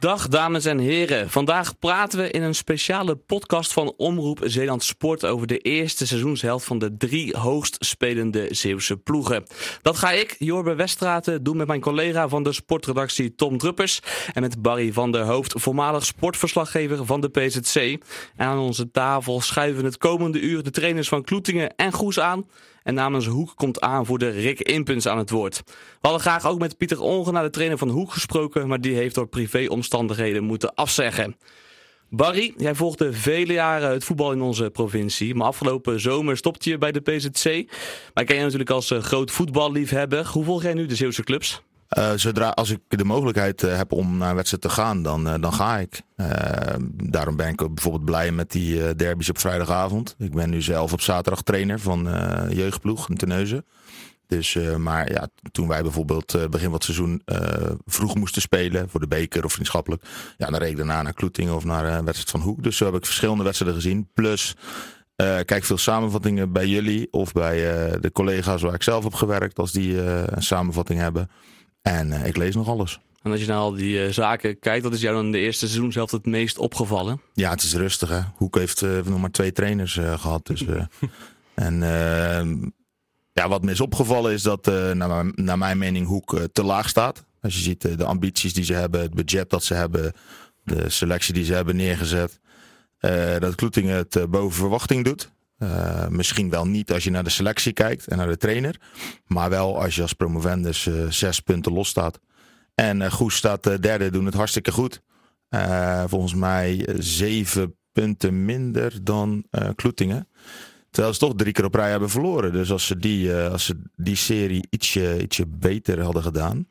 Dag dames en heren. Vandaag praten we in een speciale podcast van Omroep Zeeland Sport over de eerste seizoenshelft van de drie hoogst spelende Zeeuwse ploegen. Dat ga ik, Jorbe Westraten, doen met mijn collega van de sportredactie Tom Druppers en met Barry van der Hoofd, voormalig sportverslaggever van de PZC. En aan onze tafel schuiven het komende uur de trainers van Kloetingen en Goes aan. En namens Hoek komt aan voor de Rick Impuns aan het woord. We hadden graag ook met Pieter Ongen, de trainer van Hoek, gesproken, maar die heeft door privéomstandigheden moeten afzeggen. Barry, jij volgde vele jaren het voetbal in onze provincie. Maar afgelopen zomer stopte je bij de PZC. Maar ken je natuurlijk als uh, groot voetballiefhebber. Hoe volg jij nu de Zeeuwse clubs? Uh, zodra als ik de mogelijkheid uh, heb om naar een wedstrijd te gaan, dan, uh, dan ga ik. daarom ben ik bijvoorbeeld blij met die derbies op vrijdagavond. Ik ben nu zelf op zaterdag trainer van jeugdploeg in Terneuzen. Dus, maar ja, toen wij bijvoorbeeld begin van het seizoen vroeg moesten spelen voor de beker of vriendschappelijk, ja, dan reed ik daarna naar Kloetingen of naar een wedstrijd van Hoek. Dus zo heb ik verschillende wedstrijden gezien. Plus, kijk veel samenvattingen bij jullie of bij de collega's waar ik zelf heb gewerkt, als die een samenvatting hebben. En uh, ik lees nog alles. En als je naar al die uh, zaken kijkt, wat is jou dan in de eerste seizoen zelf het meest opgevallen? Ja, het is rustig hè. Hoek heeft uh, nog maar twee trainers gehad. Dus, en ja, wat me is opgevallen is dat naar, naar, mijn mening Hoek te laag staat. Als je ziet de ambities die ze hebben, het budget dat ze hebben, de selectie die ze hebben neergezet. dat Kloetingen het boven verwachting doet. Uh, misschien wel niet als je naar de selectie kijkt en naar de trainer. Maar wel als je als promovendus uh, zes punten los staat. En uh, Goes staat derde, doen het hartstikke goed. volgens mij zeven punten minder dan Kloetingen. Terwijl ze toch drie keer op rij hebben verloren. Dus als ze die, als ze die serie ietsje, ietsje beter hadden gedaan,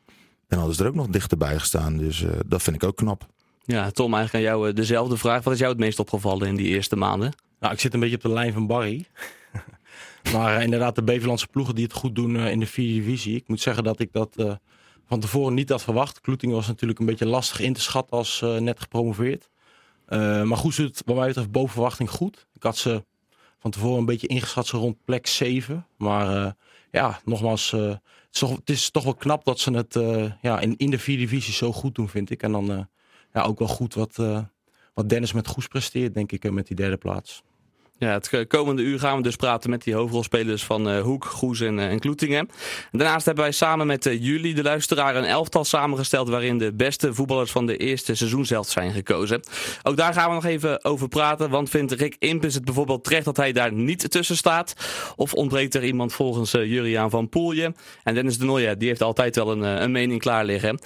dan hadden ze er ook nog dichterbij gestaan. Dus dat vind ik ook knap. Ja, Tom, eigenlijk aan jou dezelfde vraag. Wat is jou het meest opgevallen in die eerste maanden? Nou, ik zit een beetje op de lijn van Barry. maar uh, inderdaad, de Beverlandse ploegen die het goed doen uh, in de vierde divisie. Ik moet zeggen dat ik dat uh, van tevoren niet had verwacht. Kloeting was natuurlijk een beetje lastig in te schatten als net gepromoveerd. maar goed, het wat mij betreft boven verwachting goed. Ik had ze van tevoren een beetje ingeschat ze rond plek 7. Maar ja, nogmaals, het is, toch, het, is toch, wel knap dat ze het ja, in, in de vierde divisie zo goed doen, vind ik. En dan ja, ook wel goed wat, wat Dennis met Goes presteert, denk ik, met die derde plaats. Ja, het komende uur gaan we dus praten met die hoofdrolspelers van uh, Hoek, Goes en, uh, en Kloetingen. Daarnaast hebben wij samen met uh, jullie, de luisteraar, een elftal samengesteld waarin de beste voetballers van de eerste seizoenshelft zijn gekozen. Ook daar gaan we nog even over praten, want vindt Rick Impens het bijvoorbeeld terecht dat hij daar niet tussen staat? Of ontbreekt er iemand volgens Juriaan van Poelje? En Dennis de Nooijen, die heeft altijd wel een, een mening klaar liggen.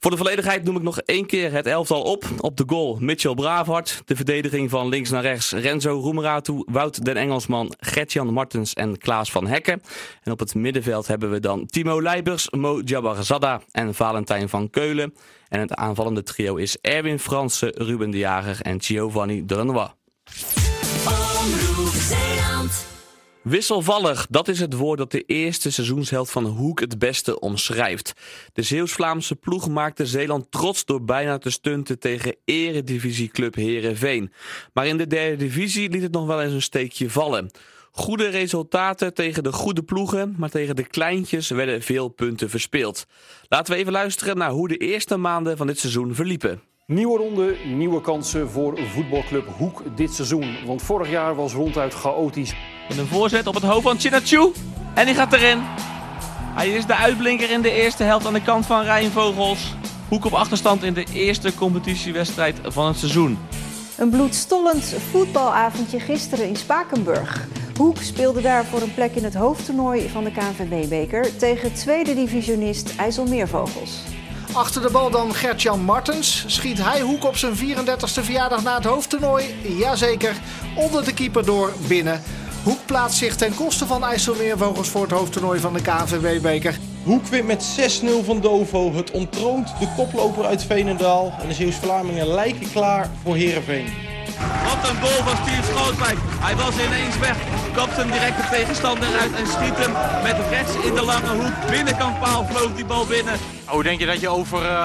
Voor de volledigheid noem ik nog één keer het elftal op. Op de goal Mitchell Braafhart, de verdediging van links naar rechts Renzo Roemeratu, Wout den Engelsman, Gertjan Martens en Klaas van Hekken. En op het middenveld hebben we dan Timo Leibers, Mo Jabbarzada en Valentijn van Keulen. En het aanvallende trio is Erwin Fransen, Ruben de Jager en Giovanni Dranois. Wisselvallig, dat is het woord dat de eerste seizoensheld van Hoek het beste omschrijft. De Zeeuws-Vlaamse ploeg maakte Zeeland trots door bijna te stunten tegen eredivisieclub Herenveen. Maar in de derde divisie liet het nog wel eens een steekje vallen. Goede resultaten tegen de goede ploegen, maar tegen de kleintjes werden veel punten verspeeld. Laten we even luisteren naar hoe de eerste maanden van dit seizoen verliepen. Nieuwe ronde, nieuwe kansen voor voetbalclub Hoek dit seizoen. Want vorig jaar was ronduit chaotisch. Met een voorzet op het hoofd van Chinachu. En die gaat erin. Hij is de uitblinker in de eerste helft aan de kant van Rijnvogels. Hoek op achterstand in de eerste competitiewedstrijd van het seizoen. Een bloedstollend voetbalavondje gisteren in Spakenburg. Hoek speelde daar voor een plek in het hoofdtoernooi van de KNVB-beker tegen tweede divisionist IJsselmeervogels. Achter de bal dan Gertjan Martens. Schiet hij Hoek op zijn 34e verjaardag na het hoofdtoernooi? Jazeker. Onder de keeper door binnen. Hoek plaatst zich ten koste van IJsselmeervogels voor het hoofdtoernooi van de KNVB-beker. Hoek wint met 6-0 van Dovo. Het ontroont de koploper uit Veenendaal. En de Zeeuws-Vlamingen lijken klaar voor Heerenveen. Wat een goal van Steve Schootwijk. Hij was ineens weg. Kapt hem direct de tegenstander uit en schiet hem met rechts in de lange hoek. Binnenkant paal vloog die bal binnen. Hoe denk je dat je over uh,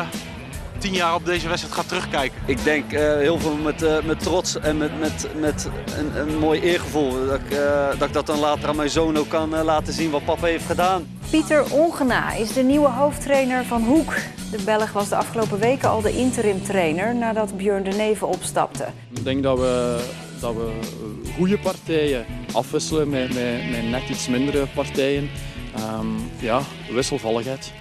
tien jaar op deze wedstrijd gaat terugkijken? Ik denk heel veel met, met trots en met, met, met een, een mooi eergevoel. Dat ik, dat ik dat dan later aan mijn zoon ook kan laten zien wat papa heeft gedaan. Pieter Ongena is de nieuwe hoofdtrainer van Hoek. De Belg was de afgelopen weken al de interim trainer nadat Björn de Neven opstapte. Ik denk dat we, dat we goede partijen afwisselen met, met, met net iets mindere partijen. Um, ja, wisselvalligheid.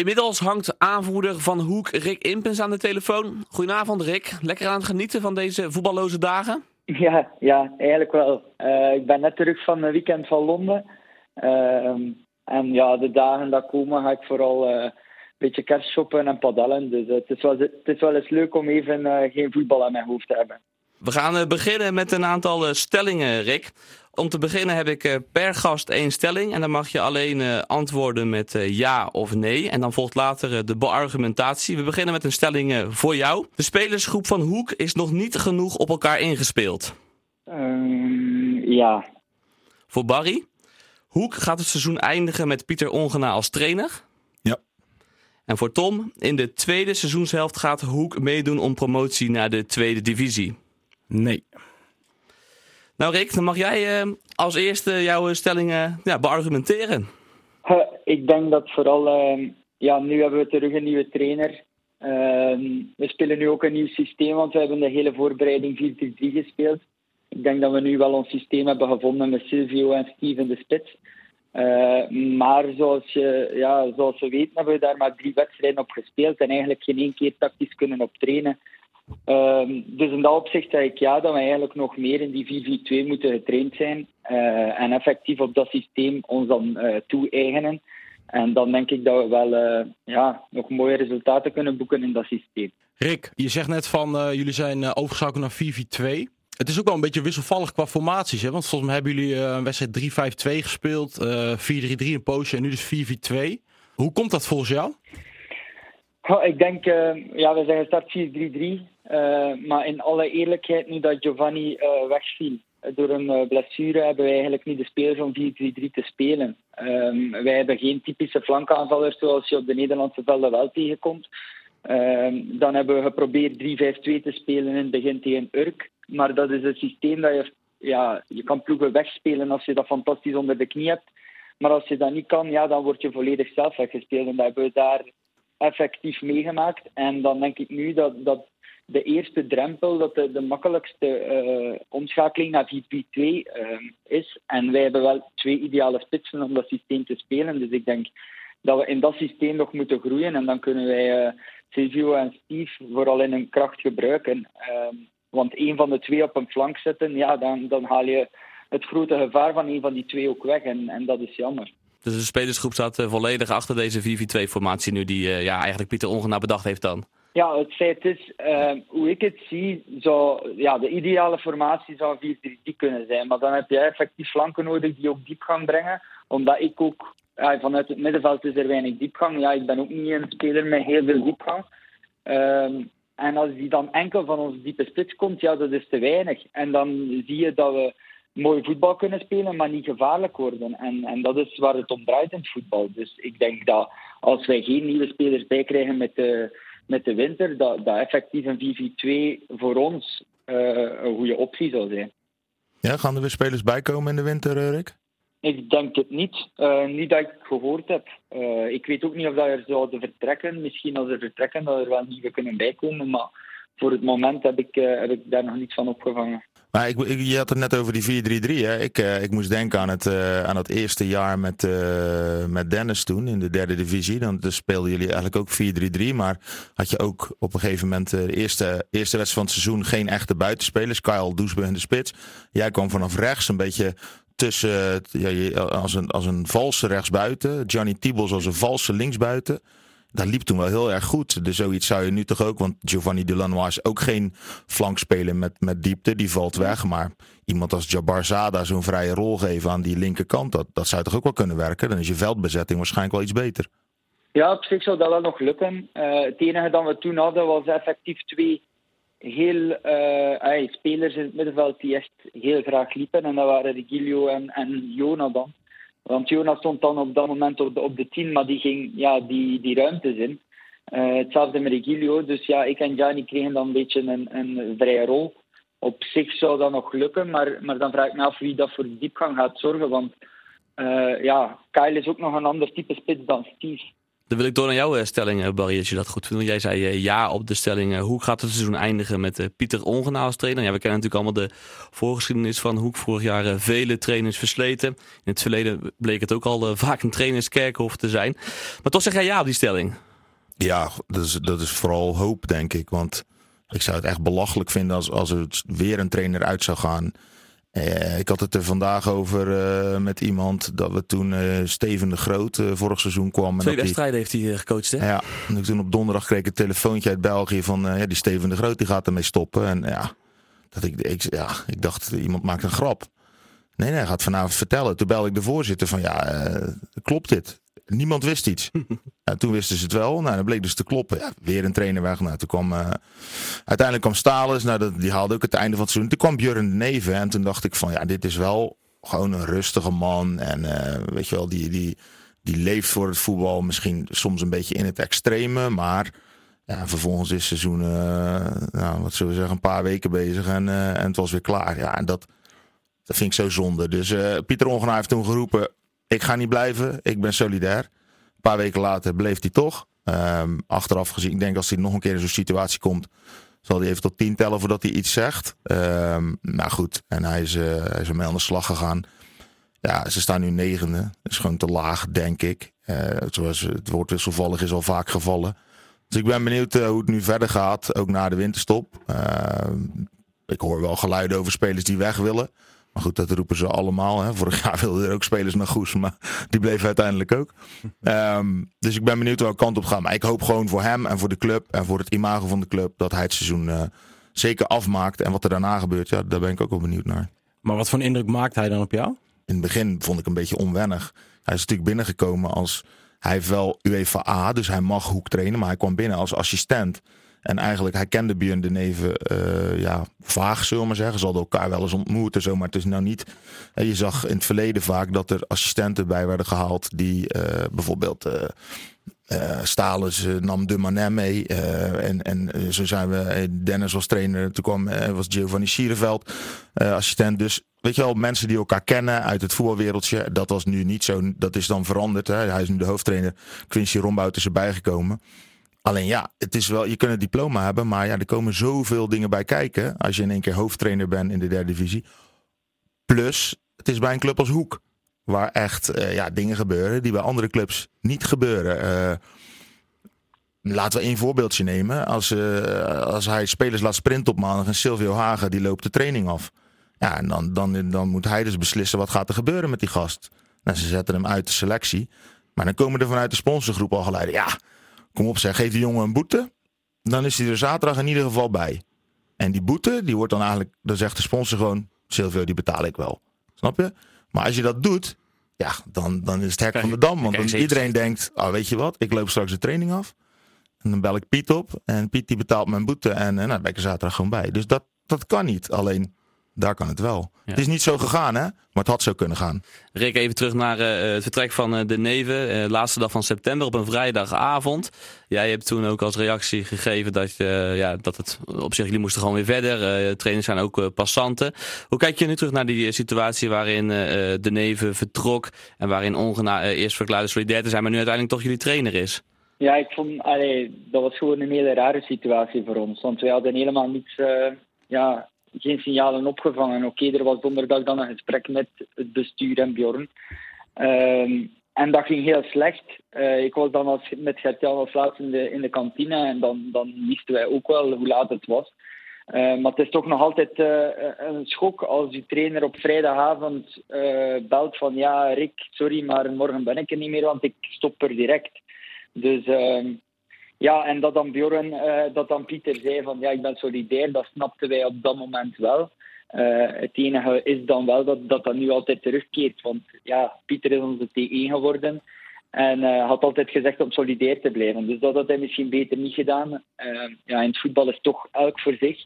Inmiddels hangt aanvoerder van Hoek Rick Impens aan de telefoon. Goedenavond Rick, lekker aan het genieten van deze voetballoze dagen? Ja, ja eigenlijk wel. Uh, ik ben net terug van een weekend van Londen. Uh, en ja, de dagen dat komen ga ik vooral uh, een beetje kerstshoppen en padellen. Dus het, is wel, het is wel eens leuk om even geen voetbal aan mijn hoofd te hebben. We gaan beginnen met een aantal stellingen, Rick. Om te beginnen heb ik per gast één stelling. En dan mag je alleen antwoorden met ja of nee. En dan volgt later de beargumentatie. We beginnen met een stelling voor jou. De spelersgroep van Hoek is nog niet genoeg op elkaar ingespeeld. Um, ja. Voor Barry? Hoek gaat het seizoen eindigen met Pieter Ongena als trainer. Ja. En voor Tom, in de tweede seizoenshelft gaat Hoek meedoen om promotie naar de tweede divisie. Nee. Nou Rick, dan mag jij uh, als eerste jouw stellingen ja, beargumenteren. Ik denk dat vooral, uh, ja, nu hebben we terug een nieuwe trainer. Ehm, we spelen nu ook een nieuw systeem, want we hebben de hele voorbereiding 4-3 gespeeld. Ik denk dat we nu wel ons systeem hebben gevonden met Silvio en Steve in de spits. Uh, maar zoals, je, ja, zoals we weten hebben we daar maar drie wedstrijden op gespeeld en eigenlijk geen één keer tactisch kunnen optrainen. Uh, dus in dat opzicht zeg ik ja, dat we eigenlijk nog meer in die 4-4-2 moeten getraind zijn uh, en effectief op dat systeem ons dan toe-eigenen. En dan denk ik dat we wel ja, nog mooie resultaten kunnen boeken in dat systeem. Rick, je zegt net van jullie zijn overgeschakeld naar 4-4-2. Het is ook wel een beetje wisselvallig qua formaties. Hè? Want volgens mij hebben jullie een wedstrijd 3-5-2 gespeeld. Uh, 4-3-3 een poosje en nu dus 4-4-2. Hoe komt dat volgens jou? Ik denk, uh, ja, we zeggen start 4-3-3. maar in alle eerlijkheid, nu dat Giovanni wegviel door een blessure, hebben wij eigenlijk niet de spelers om 4-3-3 te spelen. Um, wij hebben geen typische flankaanvallers zoals je op de Nederlandse velden wel tegenkomt. Um, dan hebben we geprobeerd 3-5-2 te spelen in het begin tegen Urk. Maar dat is een systeem dat je, ja, je kan ploegen wegspelen als je dat fantastisch onder de knie hebt. Maar als je dat niet kan, ja, dan word je volledig zelf weggespeeld. En dat hebben we daar effectief meegemaakt. En dan denk ik nu dat, dat de eerste drempel, dat de, de makkelijkste uh, omschakeling naar 4-3-2 uh, is. En wij hebben wel twee ideale spitsen om dat systeem te spelen. Dus ik denk dat we in dat systeem nog moeten groeien. En dan kunnen wij uh, en Steve vooral in hun kracht gebruiken. Uh, want één van de twee op een flank zetten, ja, dan, dan haal je het grote gevaar van een van die twee ook weg. En, en dat is jammer. Dus de spelersgroep staat uh, volledig achter deze 4-4-2-formatie nu die uh, ja, eigenlijk Pieter Ongena bedacht heeft dan? Ja, het feit is, uh, hoe ik het zie, zou, ja, de ideale formatie zou 4-3-3 kunnen zijn. Maar dan heb je effectief flanken nodig die ook diepgang brengen. Omdat ik ook, vanuit het middenveld is er weinig diepgang. Ja, ik ben ook niet een speler met heel veel diepgang. Ehm, en als die dan enkel van onze diepe spits komt, ja, dat is te weinig. En dan zie je dat we mooi voetbal kunnen spelen, maar niet gevaarlijk worden. En, en dat is waar het om draait in het voetbal. Dus ik denk dat als wij geen nieuwe spelers bijkrijgen met de, met de winter, dat, dat effectief een 4-4-2 voor ons uh, een goede optie zou zijn. Ja, gaan er weer spelers bijkomen in de winter, Rick? Ik denk het niet. Uh, niet dat ik gehoord heb. Uh, ik weet ook niet of dat er zouden vertrekken. Misschien als er vertrekken, dat er wel nieuwe kunnen bijkomen. Maar voor het moment heb ik, heb ik daar nog niets van opgevangen. Maar ik, je had het net over die 4-3-3. Hè? Ik, ik moest denken aan het, aan het eerste jaar met, met Dennis toen in de derde divisie. Dan speelden jullie eigenlijk ook 4-3-3. Maar had je ook op een gegeven moment de eerste, eerste wedstrijd van het seizoen geen echte buitenspelers. Kyle Doesburg in de spits. Jij kwam vanaf rechts een beetje tussen ja, als, een, als een valse rechtsbuiten. Johnny Tibbles als een valse linksbuiten. Dat liep toen wel heel erg goed. Dus zoiets zou je nu toch ook. Want Giovanni Delanois is ook geen flankspeler met, met diepte. Die valt weg. Maar iemand als Jabbar Zada zo'n vrije rol geven aan die linkerkant. Dat, dat zou toch ook wel kunnen werken. Dan is je veldbezetting waarschijnlijk wel iets beter. Ja, op zich zou dat wel nog lukken. Uh, het enige dat we toen hadden was effectief twee heel uh, spelers in het middenveld die echt heel graag liepen. En dat waren Regilio en, en Jona dan. Want Jona stond dan op dat moment op de, op de tien, maar die ging ja, die, die ruimtes in. hetzelfde met Regilio. Dus ja, ik en Gianni kregen dan een beetje een, een vrije rol. Op zich zou dat nog lukken, maar, maar dan vraag ik me af wie dat voor diepgang gaat zorgen. Want ja, Kyle is ook nog een ander type spits dan Steve. Dan wil ik door naar jouw eh, stelling, eh, Barry, als je dat goed vindt. Jij zei eh, ja op de stelling. hoe gaat het seizoen eindigen met Pieter Ongenaal als trainer? Ja, we kennen natuurlijk allemaal de voorgeschiedenis van Hoek. Vorig jaar vele trainers versleten. In het verleden bleek het ook al vaak een trainerskerkhof te zijn. Maar toch zeg jij ja op die stelling. Ja, dat is, dat is vooral hoop, denk ik. Want ik zou het echt belachelijk vinden als, als er weer een trainer uit zou gaan uh, ik had het er vandaag over uh, met iemand dat we toen uh, Steven de Groot vorig seizoen kwam. Twee wedstrijden heeft hij gecoacht hè? Ja, en toen op donderdag kreeg ik een telefoontje uit België van ja, die Steven de Groot die gaat ermee stoppen. En ja, dat ik, ik, ja, ik dacht iemand maakt een grap. Nee, nee, hij gaat vanavond vertellen. Toen belde ik de voorzitter van ja, klopt dit? Niemand wist iets. ja, toen wisten ze het wel. Nou, dan bleek dus te kloppen. Ja, weer een trainer weg. Nou, toen kwam, uh, uiteindelijk kwam Stalens. Nou, dat, die haalde ook het einde van het seizoen. Toen kwam Björn de Neven. En toen dacht ik van, ja, dit is wel gewoon een rustige man. En uh, weet je wel, die, die, die leeft voor het voetbal. Misschien soms een beetje in het extreme. Maar ja, vervolgens is het seizoen, uh, nou, wat zullen we zeggen, een paar weken bezig. En, en het was weer klaar. Ja, en dat, dat vind ik zo zonde. Dus Pieter Ongenaar heeft toen geroepen ik ga niet blijven, ik ben solidair. Een paar weken later bleef hij toch. Um, achteraf gezien, ik denk als hij nog een keer in zo'n situatie komt, zal hij even tot tien tellen voordat hij iets zegt. Um, maar goed, en hij is, uh, is aan de slag gegaan. Ja, ze staan nu negende. Dat is gewoon te laag, denk ik. Uh, zoals het woord wisselvallig is al vaak gevallen. Dus ik ben benieuwd uh, hoe het nu verder gaat, ook na de winterstop. Uh, ik hoor wel geluiden over spelers die weg willen. Maar goed, dat roepen ze allemaal. Hè. Vorig jaar wilden er ook spelers naar Goes, maar die bleven uiteindelijk ook. Um, dus ik ben benieuwd welke kant op gaan. Maar ik hoop gewoon voor hem en voor de club en voor het imago van de club dat hij het seizoen uh, zeker afmaakt. En wat er daarna gebeurt, ja, daar ben ik ook wel benieuwd naar. Maar wat voor een indruk maakt hij dan op jou? In het begin vond ik een beetje onwennig. Hij is natuurlijk binnengekomen als. Hij heeft wel UEFA A, dus hij mag hoek trainen, maar hij kwam binnen als assistent. En eigenlijk, hij kende Björn de Neven uh, ja, vaag, zullen we maar zeggen. Ze hadden elkaar wel eens ontmoet en zo, maar het is nou niet... Uh, je zag in het verleden vaak dat er assistenten bij werden gehaald die uh, bijvoorbeeld... Uh, uh, nam de Manet mee. Uh, en, en zo zijn we. Dennis was trainer. Toen kwam was Giovanni Sierenveld assistent. Dus weet je wel, mensen die elkaar kennen uit het voetbalwereldje. Dat was nu niet zo. Dat is dan veranderd. Hè. Hij is nu de hoofdtrainer. Quincy Rombout is erbij gekomen. Alleen ja, het is wel, je kunt een diploma hebben, maar ja, er komen zoveel dingen bij kijken. Als je in één keer hoofdtrainer bent in de derde divisie. Plus, het is bij een club als Hoek. Waar echt uh, ja, dingen gebeuren die bij andere clubs niet gebeuren. Uh, laten we één voorbeeldje nemen. Als, uh, als hij spelers laat sprinten op maandag en Silvio Hagen die loopt de training af. Ja, en dan, dan, dan moet hij dus beslissen wat gaat er gebeuren met die gast. Nou, ze zetten hem uit de selectie. Maar dan komen er vanuit de sponsorgroep al geleiden. Ja, Kom op zeg, geef die jongen een boete. Dan is hij er zaterdag in ieder geval bij. En die boete, die wordt dan eigenlijk, dan zegt de sponsor gewoon, Silvio, die betaal ik wel. Snap je? Maar als je dat doet, ja, dan, dan is het hek van de dam. Want dan iedereen denkt, oh, weet je wat, ik loop straks de training af. En dan bel ik Piet op. En Piet die betaalt mijn boete. En, en nou, dan ben ik er zaterdag gewoon bij. Dus dat, dat kan niet. Alleen daar kan het wel. Het is niet zo gegaan, hè? Maar het had zo kunnen gaan. Rick, even terug naar uh, het vertrek van uh, de Neven. Uh, laatste dag van september op een vrijdagavond. Jij hebt toen ook als reactie gegeven dat, ja, dat het op zich, jullie moesten gewoon weer verder. trainers zijn ook passanten. Hoe kijk je nu terug naar die situatie waarin de Neven vertrok en waarin Ongena eerst verklaarde solidair te zijn, maar nu uiteindelijk toch jullie trainer is? Ja, ik vond, allee, dat was gewoon een hele rare situatie voor ons. Want wij hadden helemaal niets, ja, geen signalen opgevangen. Oké, er was donderdag dan een gesprek met het bestuur en Bjorn. Um, en dat ging heel slecht. Uh, ik was dan als, met Gert-Jan als laatste in de, in de kantine en dan, dan wisten wij ook wel hoe laat het was. Uh, maar het is toch nog altijd uh, een schok als je trainer op vrijdagavond belt van ja, Rick, sorry, maar morgen ben ik er niet meer, want ik stop er direct. Dus ehm, ja, en dat dan Bjorn, uh, dat dan Pieter zei van ja, ik ben solidair, dat snapten wij op dat moment wel. Uh, het enige is dan wel dat, dat nu altijd terugkeert. Want ja, Pieter is onze T1 geworden. En uh, had altijd gezegd om solidair te blijven. Dus dat had hij misschien beter niet gedaan. ja, in het voetbal is toch elk voor zich.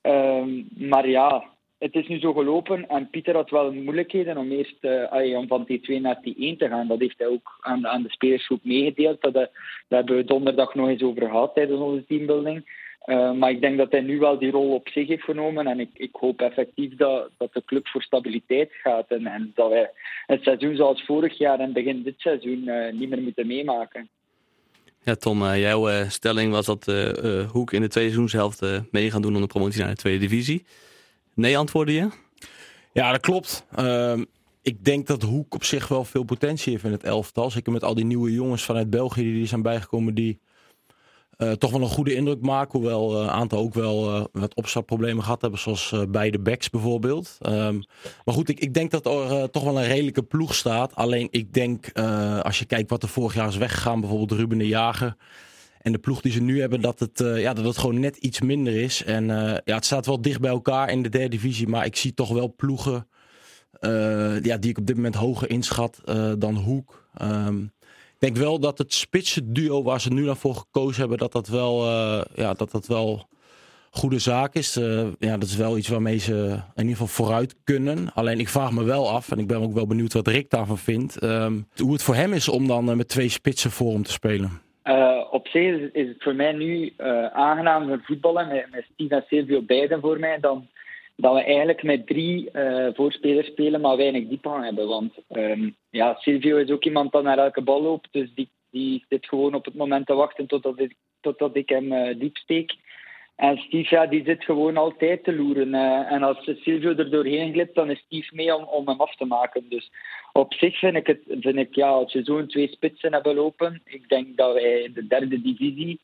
Ehm, maar ja, het is nu zo gelopen en Pieter had wel moeilijkheden om eerst uh, om van T2 naar T1 te gaan. Dat heeft hij ook aan, aan de spelersgroep meegedeeld. Dat, dat hebben we donderdag nog eens over gehad tijdens onze teambuilding. Uh, maar ik denk dat hij nu wel die rol op zich heeft genomen. En ik, ik hoop effectief dat, dat de club voor stabiliteit gaat. En, en dat wij het seizoen zoals vorig jaar en begin dit seizoen niet meer moeten meemaken. Ja, Tom, jouw stelling was dat Hoek in de tweede seizoenshelft mee gaan doen om de promotie naar de tweede divisie. Nee, antwoordde je? Ja, dat klopt. Uh, ik denk dat Hoek op zich wel veel potentie heeft in het elftal. Zeker met al die nieuwe jongens vanuit België die er zijn bijgekomen die uh, toch wel een goede indruk maken. Hoewel een uh, aantal ook wel uh, wat opstartproblemen gehad hebben, zoals beide backs bijvoorbeeld. Um, maar goed, ik, ik denk dat er toch wel een redelijke ploeg staat. Alleen ik denk, als je kijkt wat er vorig jaar is weggegaan, bijvoorbeeld Ruben de Jager. En de ploeg die ze nu hebben, dat het, uh, ja, dat het gewoon net iets minder is. En uh, ja, het staat wel dicht bij elkaar in de derde divisie. Maar ik zie toch wel ploegen uh, ja, die ik op dit moment hoger inschat dan Hoek. Um, ik denk wel dat het spitse duo waar ze nu naar voor gekozen hebben, dat dat wel, ja, dat dat wel goede zaak is. ja, dat is wel iets waarmee ze in ieder geval vooruit kunnen. Alleen ik vraag me wel af, en ik ben ook wel benieuwd wat Rick daarvan vindt, um, hoe het voor hem is om dan met twee spitsen voor hem te spelen. Uh, op zich is, het voor mij nu uh, aangenaam voor voetballen met, met Steve en Silvio beiden voor mij dan dat we eigenlijk met drie uh, voorspelers spelen, maar weinig diepgang hebben. Want um, ja, Silvio is ook iemand dat naar elke bal loopt, dus die, die zit gewoon op het moment te wachten totdat ik, totdat ik hem diep steek. En Steve, ja, die zit gewoon altijd te loeren. Uh, en als Silvio er doorheen glipt, dan is Steve mee om, om hem af te maken. Dus op zich vind ik het, vind ik, ja, als je zo'n twee spitsen hebben lopen, ik denk dat wij in de derde divisie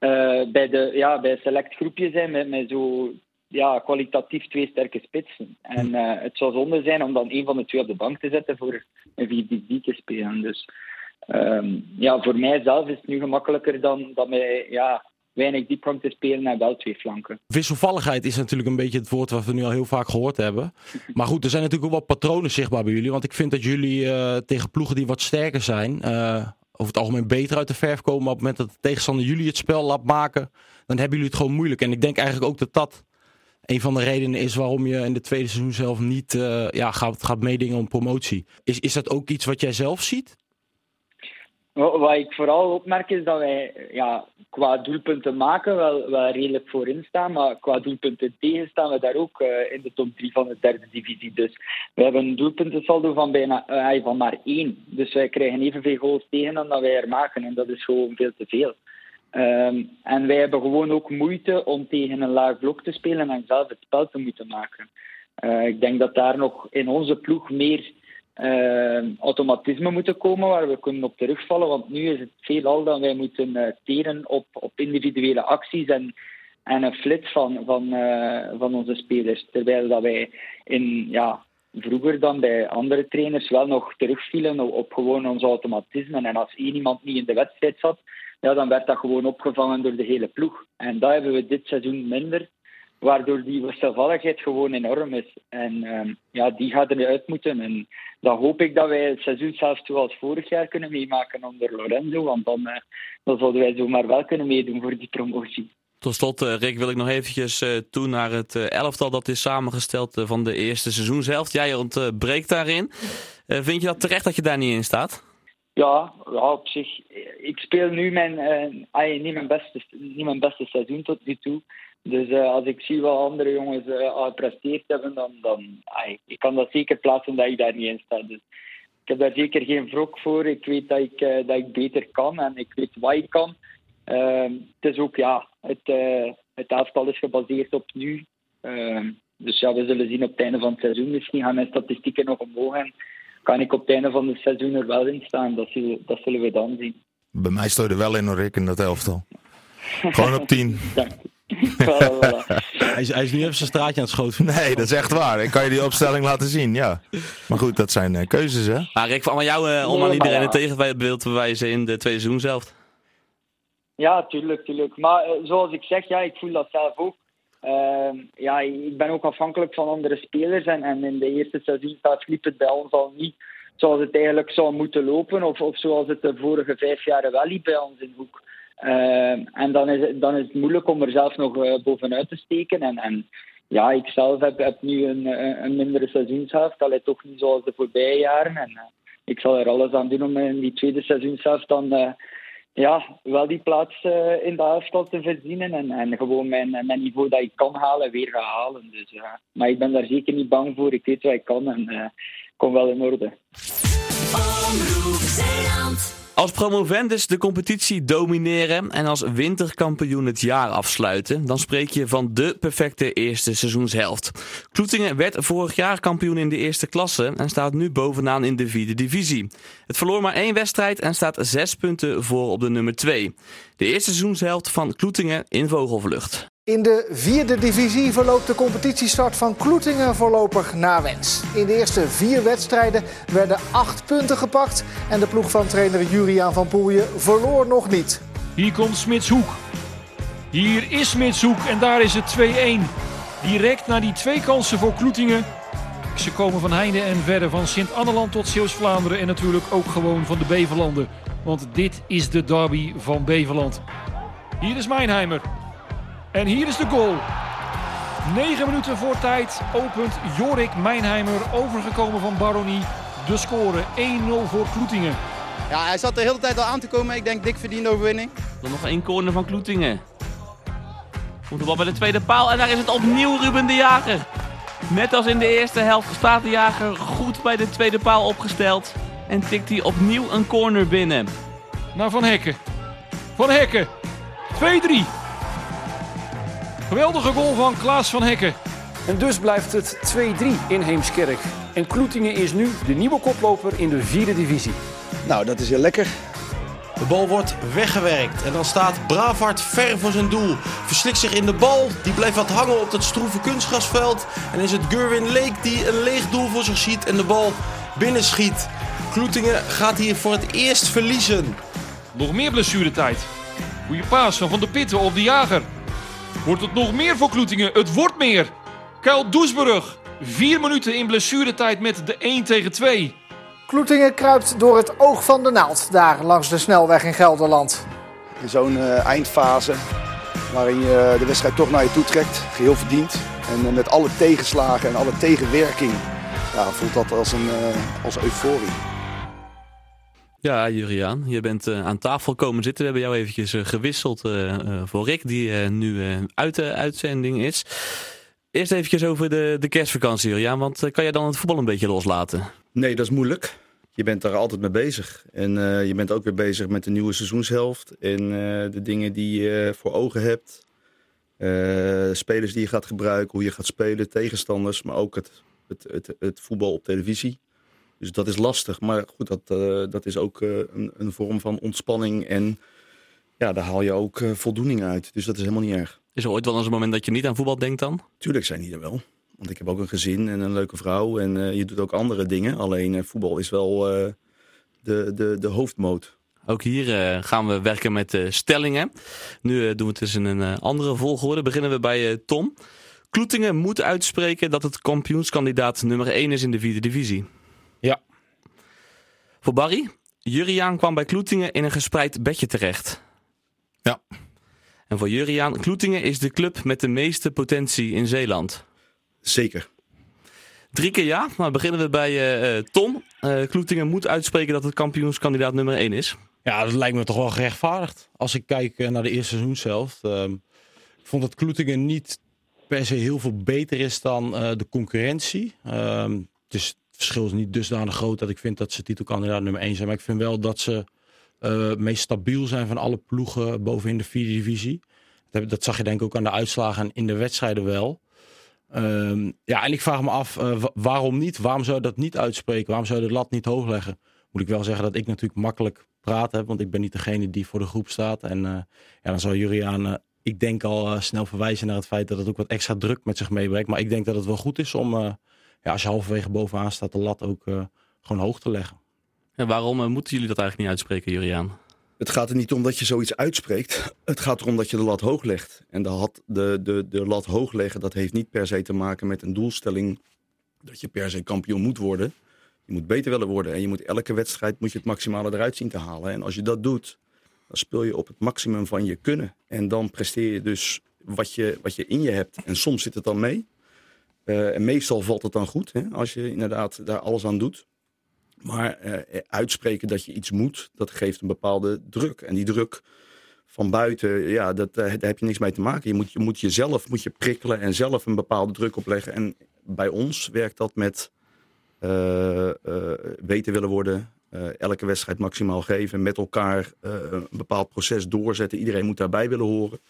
uh, bij, de, ja, bij een select groepje zijn met, met zo ja, kwalitatief twee sterke spitsen. En uh, het zou zonde zijn om dan een van de twee op de bank te zetten voor een 4 te spelen. Dus um, ja, voor mijzelf is het nu gemakkelijker dan, dan met ja, weinig diepgang te spelen en wel twee flanken. Wisselvalligheid is natuurlijk een beetje het woord wat we nu al heel vaak gehoord hebben. Maar goed, er zijn natuurlijk ook wel patronen zichtbaar bij jullie. Want ik vind dat jullie uh, tegen ploegen die wat sterker zijn, uh, over het algemeen beter uit de verf komen. Maar op het moment dat de tegenstander jullie het spel laat maken, dan hebben jullie het gewoon moeilijk. En ik denk eigenlijk ook dat dat een van de redenen is waarom je in de tweede seizoen zelf niet uh, ja, gaat, gaat meedingen om promotie. Is, is dat ook iets wat jij zelf ziet? Wat ik vooral opmerk is dat wij ja, qua doelpunten maken wel, wel redelijk voorin staan, maar qua doelpunten tegen staan we daar ook uh, in de top 3 van de derde divisie. Dus we hebben een doelpuntensaldo van, bijna, uh, van maar één. Dus wij krijgen evenveel goals tegen dan dat wij er maken en dat is gewoon veel te veel. Um, en wij hebben gewoon ook moeite om tegen een laag blok te spelen en zelf het spel te moeten maken. Uh, ik denk dat daar nog in onze ploeg meer uh, automatisme moeten komen waar we kunnen op terugvallen. Want nu is het veelal dat wij moeten uh, teren op, op individuele acties en, en een flits van, van, uh, van onze spelers. Terwijl dat wij in, ja, vroeger dan bij andere trainers wel nog terugvielen op, op gewoon ons automatisme. En als één iemand niet in de wedstrijd zat, ja, dan werd dat gewoon opgevangen door de hele ploeg. En dat hebben we dit seizoen minder waardoor die wisselvalligheid gewoon enorm is. En um, ja, die gaat eruit moeten. En dan hoop ik dat wij het seizoen zelfs zoals vorig jaar kunnen meemaken onder Lorenzo, want dan, uh, dan zouden wij zomaar wel kunnen meedoen voor die promotie. Tot slot, uh, Rick, wil ik nog eventjes uh, toe naar het elftal dat is samengesteld van de eerste seizoenshelft. Jij ontbreekt daarin. vind je dat terecht dat je daar niet in staat? Ja, ja, op zich. Ik speel nu mijn, uh, niet, mijn beste, niet mijn beste seizoen tot nu toe. Dus uh, als ik zie wat andere jongens uh, al gepresteerd hebben, dan, dan ay, ik kan dat zeker plaatsen dat ik daar niet in sta. Dus ik heb daar zeker geen wrok voor. Ik weet dat ik, uh, dat ik beter kan en ik weet wat ik kan. Ehm, het is ook, ja, het, het elftal is gebaseerd op nu. Ehm, dus ja, we zullen zien op het einde van het seizoen. Misschien gaan mijn statistieken nog omhoog en kan ik op het einde van het seizoen er wel in staan. Dat zullen, dat zullen we dan zien. Bij mij stond er wel in, hoor, Rick, in dat elftal. Gewoon op 10. hij, is, hij is nu even zijn straatje aan het schoten. Nee, dat is echt waar. Ik kan je die opstelling laten zien, ja. Maar goed, dat zijn uh, keuzes, hè. Maar Rick, van jou uh, om aan iedereen het tegenbeeld te bewijzen in de tweede seizoen zelf. Ja, tuurlijk, tuurlijk. Maar uh, zoals ik zeg, ja, ik voel dat zelf ook. ja, ik ben ook afhankelijk van andere spelers. En, en in de eerste seizoen liep het bij ons al niet zoals het eigenlijk zou moeten lopen. Of, of zoals het de vorige vijf jaar wel liep bij ons in Hoek. Uh, en dan is, het, dan is het moeilijk om er zelf nog uh, bovenuit te steken. En, en ja, ik zelf heb, heb nu een, een mindere seizoenshelft. Dat lijkt toch niet zoals de voorbije jaren. En ik zal er alles aan doen om in die tweede seizoenshelft dan ja, wel die plaats in de elftal te verdienen en, en gewoon mijn, mijn niveau dat ik kan halen weer gaan halen. Dus, maar ik ben daar zeker niet bang voor. Ik weet wat ik kan en kom wel in orde. Als promovendus de competitie domineren en als winterkampioen het jaar afsluiten, dan spreek je van de perfecte eerste seizoenshelft. Kloetingen werd vorig jaar kampioen in de eerste klasse en staat nu bovenaan in de vierde divisie. Het verloor maar één wedstrijd en staat zes punten voor op de nummer twee. De eerste seizoenshelft van Kloetingen in vogelvlucht. In de vierde divisie verloopt de competitiestart van Kloetingen voorlopig naar wens. In de eerste vier wedstrijden werden acht punten gepakt en de ploeg van trainer Juriaan van Poelje verloor nog niet. Hier komt Smitshoek. Hier is Smitshoek en daar is het 2-1. Direct naar die twee kansen voor Kloetingen. Ze komen van Heinde en verder van Sint-Anneland tot Zeeuws-Vlaanderen en natuurlijk ook gewoon van de Beverlanden. Want dit is de derby van Beverland. Hier is Mijnheimer. En hier is de goal. 9 minuten voor tijd opent Jorik Mijnheimer, overgekomen van Baronie, de score. 1-0 voor Kloetingen. Ja, hij zat de hele tijd al aan te komen. Ik denk dik verdiende overwinning. Dan nog één corner van Kloetingen. Komt de bal bij de tweede paal en daar is het opnieuw Ruben de Jager. Net als in de eerste helft staat de Jager goed bij de tweede paal opgesteld. En tikt hij opnieuw een corner binnen. Naar Van Hekken. Van Hekken. 2-3. Geweldige goal van Klaas van Hekken. En dus blijft het 2-3 in Heemskerk. En Kloetingen is nu de nieuwe koploper in de vierde divisie. Nou, dat is heel lekker. De bal wordt weggewerkt en dan staat Bravard ver voor zijn doel. Verslikt zich in de bal, die blijft wat hangen op dat stroeve kunstgrasveld. En is het Gurwin Leek die een leeg doel voor zich ziet en de bal binnenschiet. Kloetingen gaat hier voor het eerst verliezen. Nog meer blessuretijd. Goeie paas van Van de Pitten op de jager. Wordt het nog meer voor Kloetingen? Het wordt meer. Kuil Doesburg. Vier minuten in blessuretijd met de 1 tegen 2. Kloetingen kruipt door het oog van de naald daar langs de snelweg in Gelderland. In zo'n uh, eindfase waarin je de wedstrijd toch naar je toe trekt, geheel verdiend. En uh, met alle tegenslagen en alle tegenwerking ja, voelt dat als een uh, als euforie. Ja, Juriaan, je bent uh, aan tafel komen zitten. We hebben jou eventjes uh, gewisseld uh, voor Rick, die nu uit de uitzending is. Eerst eventjes over de, de kerstvakantie, Juriaan. Want kan jij dan het voetbal een beetje loslaten? Nee, dat is moeilijk. Je bent daar altijd mee bezig. En je bent ook weer bezig met de nieuwe seizoenshelft. En de dingen die je voor ogen hebt. spelers die je gaat gebruiken, hoe je gaat spelen, tegenstanders. Maar ook het, het, het voetbal op televisie. Dus dat is lastig. Maar goed, dat, uh, dat is ook uh, een, een, vorm van ontspanning. En ja, daar haal je ook uh, voldoening uit. Dus dat is helemaal niet erg. Is er ooit wel eens een moment dat je niet aan voetbal denkt dan? Tuurlijk zijn die er wel. Want ik heb ook een gezin en een leuke vrouw. En je doet ook andere dingen. Alleen voetbal is wel de, de, de hoofdmoot. Ook hier gaan we werken met stellingen. Nu doen we het dus in een andere volgorde. Beginnen we bij Tom. Kloetingen moet uitspreken dat het kampioenskandidaat nummer 1 is in de vierde divisie. Voor Barry, Juriaan kwam bij Kloetingen in een gespreid bedje terecht. Ja. En voor Juriaan, Kloetingen is de club met de meeste potentie in Zeeland. Zeker. Drie keer ja, maar beginnen we bij uh, Tom. Uh, Kloetingen moet uitspreken dat het kampioenskandidaat nummer 1 is. Ja, dat lijkt me toch wel gerechtvaardigd. Als ik kijk naar de eerste seizoen zelf. Uh, ik vond dat Kloetingen niet per se heel veel beter is dan uh, de concurrentie. Uh, dus het verschil is niet dusdanig groot dat ik vind dat ze titelkandidaat nummer 1 zijn. Maar ik vind wel dat ze uh, meest stabiel zijn van alle ploegen bovenin de vierde divisie. Dat, dat, zag je denk ik ook aan de uitslagen in de wedstrijden wel. Um, ja, en ik vraag me af, uh, waarom niet? Waarom zou je dat niet uitspreken? Waarom zou je de lat niet hoog leggen? Moet ik wel zeggen dat ik natuurlijk makkelijk praat heb, want ik ben niet degene die voor de groep staat. En uh, ja, dan zou Juriaan, ik denk al snel verwijzen naar het feit dat het ook wat extra druk met zich meebrengt. Maar ik denk dat het wel goed is om ja, als je halverwege bovenaan staat, de lat ook uh, gewoon hoog te leggen. En waarom uh, moeten jullie dat eigenlijk niet uitspreken, Juriaan? Het gaat er niet om dat je zoiets uitspreekt. Het gaat erom dat je de lat hoog legt. En de, had, de, de, de lat hoog leggen, dat heeft niet per se te maken met een doelstelling dat je per se kampioen moet worden. Je moet beter willen worden en je moet elke wedstrijd moet je het maximale eruit zien te halen. En als je dat doet, dan speel je op het maximum van je kunnen. En dan presteer je dus wat je, wat je in je hebt. En soms zit het dan mee. Eh, en meestal valt het dan goed, hè, als je inderdaad daar alles aan doet. Maar eh, uitspreken dat je iets moet, dat geeft een bepaalde druk. En die druk van buiten, ja, dat, eh, daar heb je niks mee te maken. Je moet, je moet jezelf moet je prikkelen en zelf een bepaalde druk opleggen. En bij ons werkt dat met eh, eh, beter willen worden. eh, elke wedstrijd maximaal geven. Met elkaar eh, een bepaald proces doorzetten. Iedereen moet daarbij willen horen.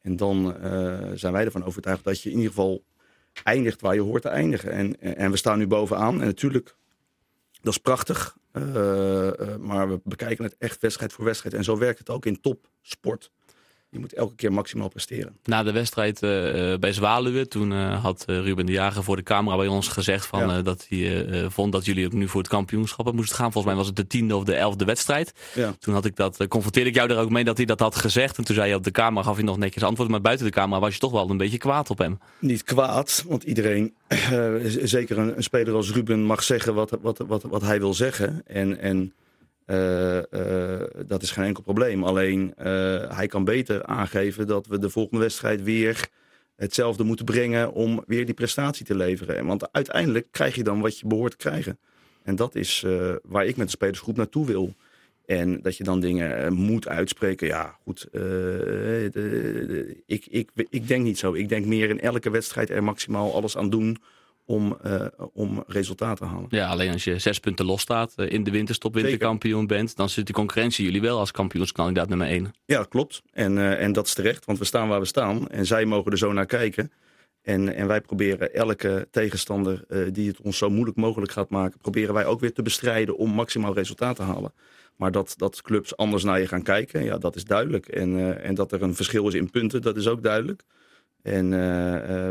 En dan eh, zijn wij ervan overtuigd dat je in ieder geval eindigt waar je hoort te eindigen. En, en we staan nu bovenaan. En natuurlijk, dat is prachtig. Eh, eh, maar we bekijken het echt wedstrijd voor wedstrijd. En zo werkt het ook in topsport. Je moet elke keer maximaal presteren. Na de wedstrijd eh, eh, bij Zwaluwe, toen eh, had Ruben de Jager voor de camera bij ons gezegd van, Ja. dat hij vond dat jullie ook nu voor het kampioenschap moesten gaan. Volgens mij was het de tiende of de elfde wedstrijd. Ja. Toen had ik dat, confronteerde ik jou er ook mee dat hij dat had gezegd. En toen zei je op de camera, gaf hij nog netjes antwoord. Maar buiten de camera was je toch wel een beetje kwaad op hem. Niet kwaad, want iedereen, zeker een, een speler als Ruben, mag zeggen wat, wat, wat, wat hij wil zeggen. En, en eh, eh, dat is geen enkel probleem. Alleen eh, hij kan beter aangeven dat we de volgende wedstrijd weer hetzelfde moeten brengen om weer die prestatie te leveren. En Want uiteindelijk krijg je dan wat je behoort te krijgen. En dat is waar ik met de spelersgroep naartoe wil. En dat je dan dingen moet uitspreken. Ja, goed. ik, ik, ik denk niet zo. Ik denk meer in elke wedstrijd er maximaal alles aan doen om, eh, om resultaat te halen. Ja, alleen als je zes punten los staat, eh, in de winterstop winterkampioen bent, dan zit de concurrentie jullie wel als kampioenskandidaat nummer één. Ja, dat klopt. En, eh, en dat is terecht, want we staan waar we staan. En zij mogen er zo naar kijken. En, en wij proberen elke tegenstander die het ons zo moeilijk mogelijk gaat maken, proberen wij ook weer te bestrijden om maximaal resultaat te halen. Maar dat, dat clubs anders naar je gaan kijken, ja, dat is duidelijk. En, en dat er een verschil is in punten, dat is ook duidelijk. En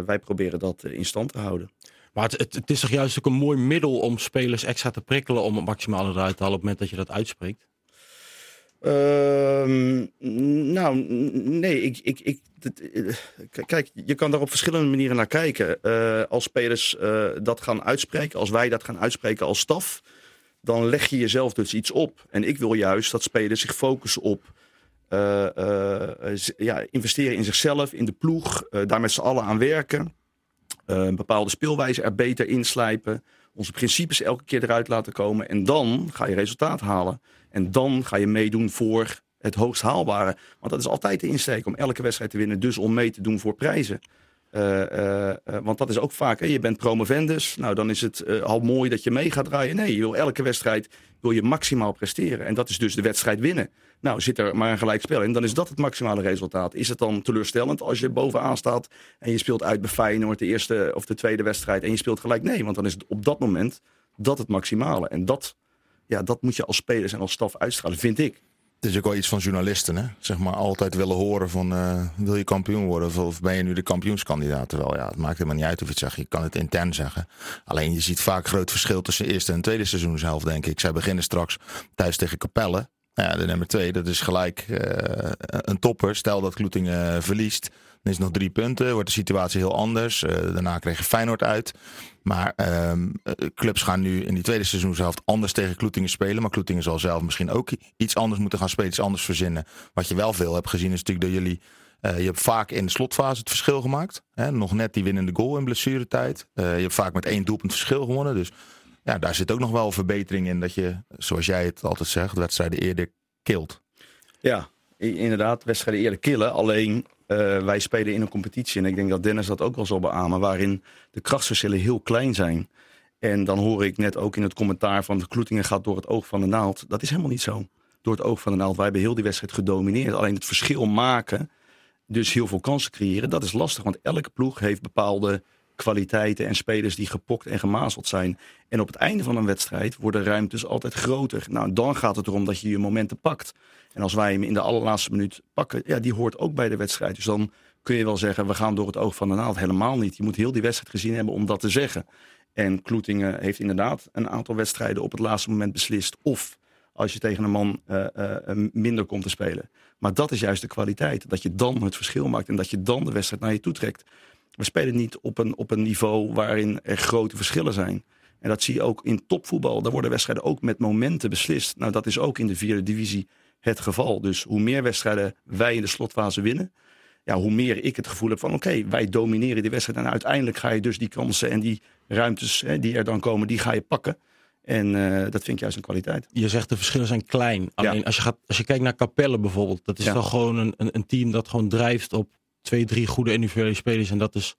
wij proberen dat in stand te houden. Maar het, het, is toch juist ook een mooi middel om spelers extra te prikkelen om het maximale eruit te halen op het moment dat je dat uitspreekt? Ehm, nou, nee, ik, ik, ik, eh, kijk, je kan daar op verschillende manieren naar kijken. Eh, als spelers eh, dat gaan uitspreken, als wij dat gaan uitspreken als staf, dan leg je jezelf dus iets op. En ik wil juist dat spelers zich focussen op ja, investeren in zichzelf, in de ploeg, daar met z'n allen aan werken. Eh, een bepaalde speelwijze er beter inslijpen. Onze principes elke keer eruit laten komen. En dan ga je resultaat halen. En dan ga je meedoen voor het hoogst haalbare. Want dat is altijd de insteek om elke wedstrijd te winnen. Dus om mee te doen voor prijzen. Eh, eh, eh, want dat is ook vaak, hè, je bent promovendus. Nou, dan is het al mooi dat je mee gaat draaien. Nee, je wil elke wedstrijd wil je maximaal presteren. En dat is dus de wedstrijd winnen. Nou, zit er maar een gelijkspel in, dan is dat het maximale resultaat. Is het dan teleurstellend als je bovenaan staat en je speelt uit bij Feyenoord de eerste of de tweede wedstrijd en je speelt gelijk? Nee, want dan is op dat moment dat het maximale. En dat, ja, dat moet je als spelers en als staf uitstralen, vind ik. Het is ook wel iets van journalisten, hè? Zeg maar altijd willen horen van eh, wil je kampioen worden of, ben je nu de kampioenskandidaat? Terwijl ja, het maakt helemaal niet uit of je het zegt. Je kan het intern zeggen. Alleen je ziet vaak groot verschil tussen eerste en tweede seizoenshelft, denk ik. Zij beginnen straks thuis tegen Capelle. Nou ja, de nummer twee, dat is gelijk eh, een topper. Stel dat Kloetingen eh, verliest, dan is het nog drie punten. Wordt de situatie heel anders. Eh, daarna kreeg je Feyenoord uit. Maar ehm, eh, clubs gaan nu in die tweede seizoenshelft anders tegen Kloetingen spelen. Maar Kloetingen zal zelf misschien ook iets anders moeten gaan spelen. Iets anders verzinnen. Wat je wel veel hebt gezien is natuurlijk dat jullie... je hebt vaak in de slotfase het verschil gemaakt. Hè? Nog net die winnende goal in blessuretijd. Je hebt vaak met één doelpunt verschil gewonnen. Dus ja, daar zit ook nog wel verbetering in. Dat je, zoals jij het altijd zegt, wedstrijden eerder kilt. Ja, inderdaad, wedstrijden eerder killen. Alleen eh, wij spelen in een competitie. En ik denk dat Dennis dat ook wel zal beamen. Waarin de krachtsverschillen heel klein zijn. En dan hoor ik net ook in het commentaar van de Kloetingen gaat door het oog van de naald. Dat is helemaal niet zo. Door het oog van de naald. Wij hebben heel die wedstrijd gedomineerd. Alleen het verschil maken, dus heel veel kansen creëren, dat is lastig. Want elke ploeg heeft bepaalde kwaliteiten en spelers die gepokt en gemazeld zijn. En op het einde van een wedstrijd worden ruimtes altijd groter. Nou, dan gaat het erom dat je je momenten pakt. En als wij hem in de allerlaatste minuut pakken, ja, die hoort ook bij de wedstrijd. Dus dan kun je wel zeggen, we gaan door het oog van de naald. Helemaal niet. Je moet heel die wedstrijd gezien hebben om dat te zeggen. En Kloetingen heeft inderdaad een aantal wedstrijden op het laatste moment beslist. Of als je tegen een man eh, eh, minder komt te spelen. Maar dat is juist de kwaliteit. Dat je dan het verschil maakt en dat je dan de wedstrijd naar je toe trekt. We spelen niet op een, op een niveau waarin er grote verschillen zijn. En dat zie je ook in topvoetbal. Daar worden wedstrijden ook met momenten beslist. Nou, dat is ook in de vierde divisie het geval. Dus hoe meer wedstrijden wij in de slotfase winnen. ja, hoe meer ik het gevoel heb van oké, wij domineren die wedstrijd. En uiteindelijk ga je dus die kansen en die ruimtes hè, die er dan komen, die ga je pakken. En uh, dat vind ik juist een kwaliteit. Je zegt de verschillen zijn klein. Alleen ja. als, je gaat, als je kijkt naar Capelle bijvoorbeeld, dat is ja. toch gewoon een, een, een, team dat gewoon drijft op twee, drie goede individuele spelers. En dat is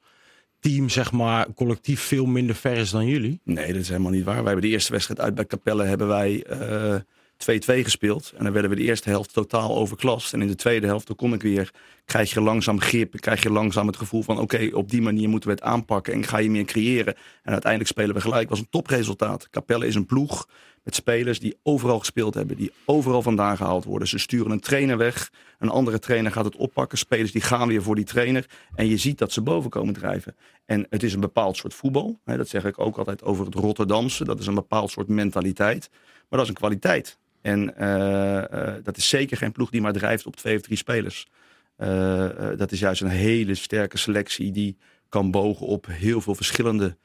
team, zeg maar, collectief veel minder ver is dan jullie. Nee, dat is helemaal niet waar. Wij hebben de eerste wedstrijd uit bij Capelle hebben wij uh, 2-2 gespeeld. En dan werden we de eerste helft totaal overklast. En in de tweede helft, dan kom ik weer, krijg je langzaam grip. Krijg je langzaam het gevoel van, oké, op die manier moeten we het aanpakken. En ga je meer creëren. En uiteindelijk spelen we gelijk. Was een topresultaat. Capelle is een ploeg met spelers die overal gespeeld hebben. Die overal vandaan gehaald worden. Ze sturen een trainer weg. Een andere trainer gaat het oppakken. Spelers die gaan weer voor die trainer. En je ziet dat ze boven komen drijven. En het is een bepaald soort voetbal. Dat zeg ik ook altijd over het Rotterdamse. Dat is een bepaald soort mentaliteit. Maar dat is een kwaliteit. En uh, uh, dat is zeker geen ploeg die maar drijft op twee of drie spelers. Uh, dat is juist een hele sterke selectie die kan bogen op heel veel verschillende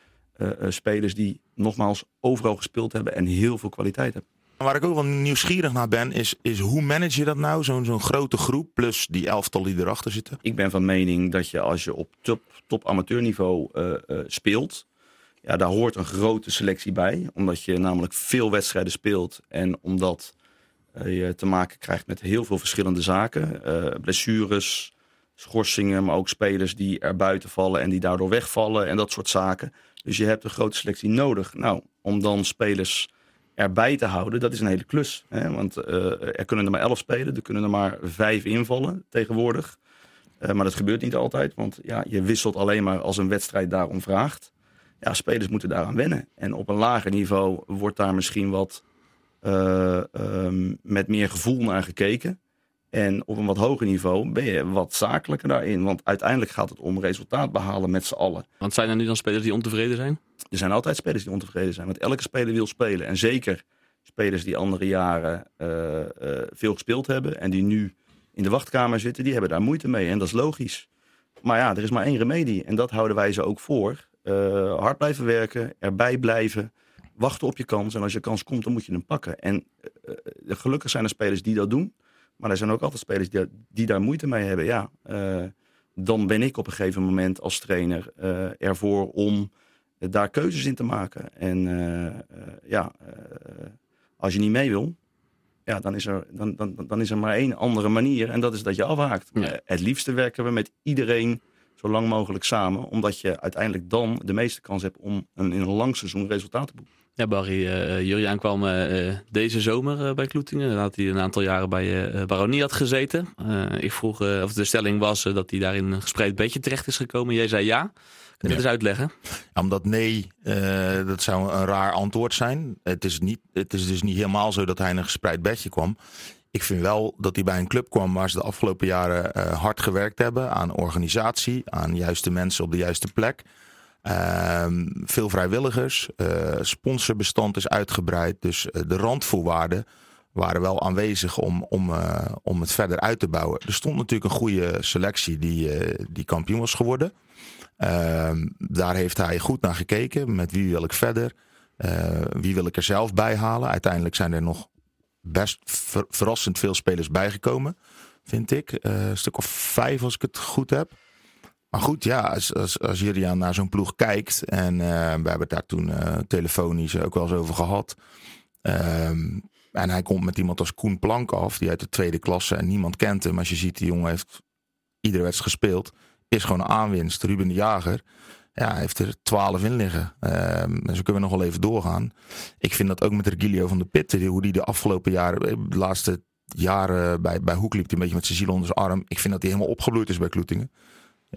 spelers die nogmaals overal gespeeld hebben en heel veel kwaliteit hebben. Waar ik ook wel nieuwsgierig naar ben, is, is hoe manage je dat nou? Zo'n zo'n grote groep plus die elftal die erachter zitten. Ik ben van mening dat je als je op top, top amateurniveau speelt, ja, daar hoort een grote selectie bij. Omdat je namelijk veel wedstrijden speelt. En omdat uh, je te maken krijgt met heel veel verschillende zaken. Blessures, schorsingen, maar ook spelers die er buiten vallen en die daardoor wegvallen en dat soort zaken. Dus je hebt een grote selectie nodig. Nou, om dan spelers erbij te houden, dat is een hele klus. Hè? Want uh, er kunnen er maar elf spelen, er kunnen er maar vijf invallen tegenwoordig. maar dat gebeurt niet altijd, want ja, je wisselt alleen maar als een wedstrijd daarom vraagt ja, spelers moeten daaraan wennen. En op een lager niveau wordt daar misschien wat uh, um, met meer gevoel naar gekeken. En op een wat hoger niveau ben je wat zakelijker daarin. Want uiteindelijk gaat het om resultaat behalen met z'n allen. Want zijn er nu dan spelers die ontevreden zijn? Er zijn altijd spelers die ontevreden zijn. Want elke speler wil spelen. En zeker spelers die andere jaren uh, uh, veel gespeeld hebben. En die nu in de wachtkamer zitten. Die hebben daar moeite mee. En dat is logisch. Maar ja, er is maar één remedie. En dat houden wij ze ook voor. Uh, hard blijven werken, erbij blijven, wachten op je kans. En als je kans komt, dan moet je hem pakken. En uh, gelukkig zijn er spelers die dat doen. Maar er zijn ook altijd spelers die, die daar moeite mee hebben. Ja, uh, dan ben ik op een gegeven moment als trainer ervoor om daar keuzes in te maken. En ja, als je niet mee wil, ja, dan, is er, dan, dan, dan is er maar één andere manier. En dat is dat je afhaakt. Ja. het liefste werken we met iedereen zo lang mogelijk samen. Omdat je uiteindelijk dan de meeste kans hebt om een, in een lang seizoen resultaten te boeken. Ja, Barry, uh, Juriaan kwam uh, deze zomer uh, bij Kloetingen. Nadat hij een aantal jaren bij uh, Baronie had gezeten. ik vroeg of de stelling was dat hij daar in een gespreid beetje terecht is gekomen. Jij zei ja. Kun je ja. eens uitleggen? Ja, omdat nee, dat zou een raar antwoord zijn. Het is, niet, het is dus niet helemaal zo dat hij in een gespreid bedje kwam. Ik vind wel dat hij bij een club kwam waar ze de afgelopen jaren hard gewerkt hebben aan organisatie, aan juiste mensen op de juiste plek. Uh, veel vrijwilligers, uh, sponsorbestand is uitgebreid, dus uh, de randvoorwaarden waren wel aanwezig om, om, om het verder uit te bouwen. Er stond natuurlijk een goede selectie die, die kampioen was geworden. Ehm, daar heeft hij goed naar gekeken. Met wie wil ik verder? wie wil ik er zelf bij halen? Uiteindelijk zijn er nog best ver, verrassend veel spelers bijgekomen, vind ik. Een stuk of vijf als ik het goed heb. Maar goed, ja, als, als, als naar zo'n ploeg kijkt. En uh, we hebben het daar toen uh, telefonisch ook wel eens over gehad. Um, en hij komt met iemand als Koen Plank af, die uit de tweede klasse en niemand kent hem. Als je ziet, die jongen heeft iedere wedstrijd gespeeld. Is gewoon een aanwinst. Ruben de Jager ja, heeft er twaalf in liggen. Um, en zo kunnen we nog wel even doorgaan. Ik vind dat ook met Regilio van de Pitten, hoe die de afgelopen jaren, de laatste jaren bij, bij Hoek liep, die een beetje met zijn ziel onder zijn arm. Ik vind dat hij helemaal opgebloeid is bij Kloetingen.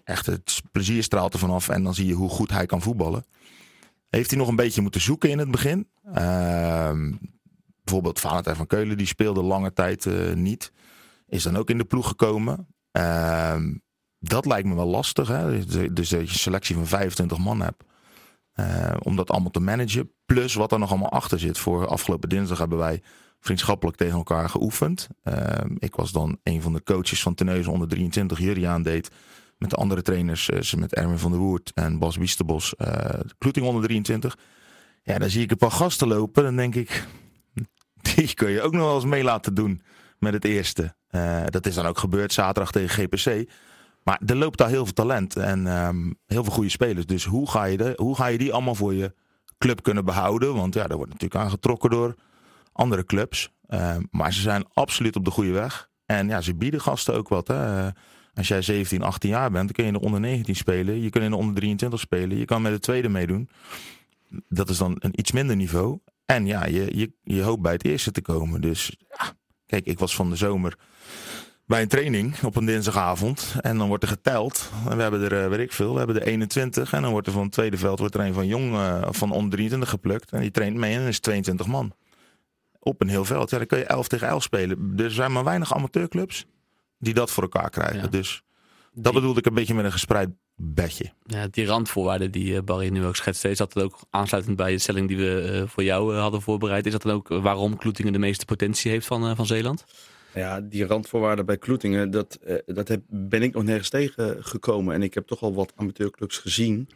Echt, het plezier straalt er vanaf en dan zie je hoe goed hij kan voetballen. Heeft hij nog een beetje moeten zoeken in het begin. Um, bijvoorbeeld Valentijn van Keulen, die speelde lange tijd uh, niet. Is dan ook in de ploeg gekomen. Um, dat lijkt me wel lastig. Hè? Dus dat je een selectie van 25 man hebt. Uh, om dat allemaal te managen. Plus wat er nog allemaal achter zit. Voor afgelopen dinsdag hebben wij vriendschappelijk tegen elkaar geoefend. Uh, ik was dan een van de coaches van Teneuzen onder 23. Juriaan deed met de andere trainers. Uh, met Erwin van der Woert en Bas Wiesterbos. Kloeting onder 23. Ja, dan zie ik een paar gasten lopen. Dan denk ik, die kun je ook nog wel eens mee laten doen met het eerste. dat is dan ook gebeurd zaterdag tegen GPC. Maar er loopt daar heel veel talent en ehm, heel veel goede spelers. Dus hoe ga, je de, hoe ga je die allemaal voor je club kunnen behouden? Want ja, daar wordt natuurlijk aangetrokken door andere clubs. Ehm, maar ze zijn absoluut op de goede weg. En ja, ze bieden gasten ook wat. Hè. Als jij 17, 18 jaar bent, dan kun je in de onder 19 spelen. Je kunt in de onder 23 spelen. Je kan met de tweede meedoen. Dat is dan een iets minder niveau. En ja, je, je, je hoopt bij het eerste te komen. Dus ja, kijk, ik was van de zomer bij een training op een dinsdagavond. En dan wordt er geteld. En we hebben er, eh, weet ik veel, we hebben er 21. En dan wordt er van het tweede veld wordt er een van jong, eh, van onder 23 geplukt. En die traint mee en is het 22 man. Op een heel veld. Ja, dan kun je 11 tegen 11 spelen. Er zijn maar weinig amateurclubs die dat voor elkaar krijgen. Dus dat bedoelde ik een beetje met een gespreid bedje. Ja, die randvoorwaarden die eh, Barry nu ook schetste, is dat dan ook aansluitend bij de stelling die we eh, voor jou eh, hadden voorbereid? Is dat dan ook waarom Kloetingen de meeste potentie heeft van, van Zeeland? Ja, die randvoorwaarden bij Kloetingen, dat, dat heb, ben ik nog nergens tegengekomen. En ik heb toch al wat amateurclubs gezien.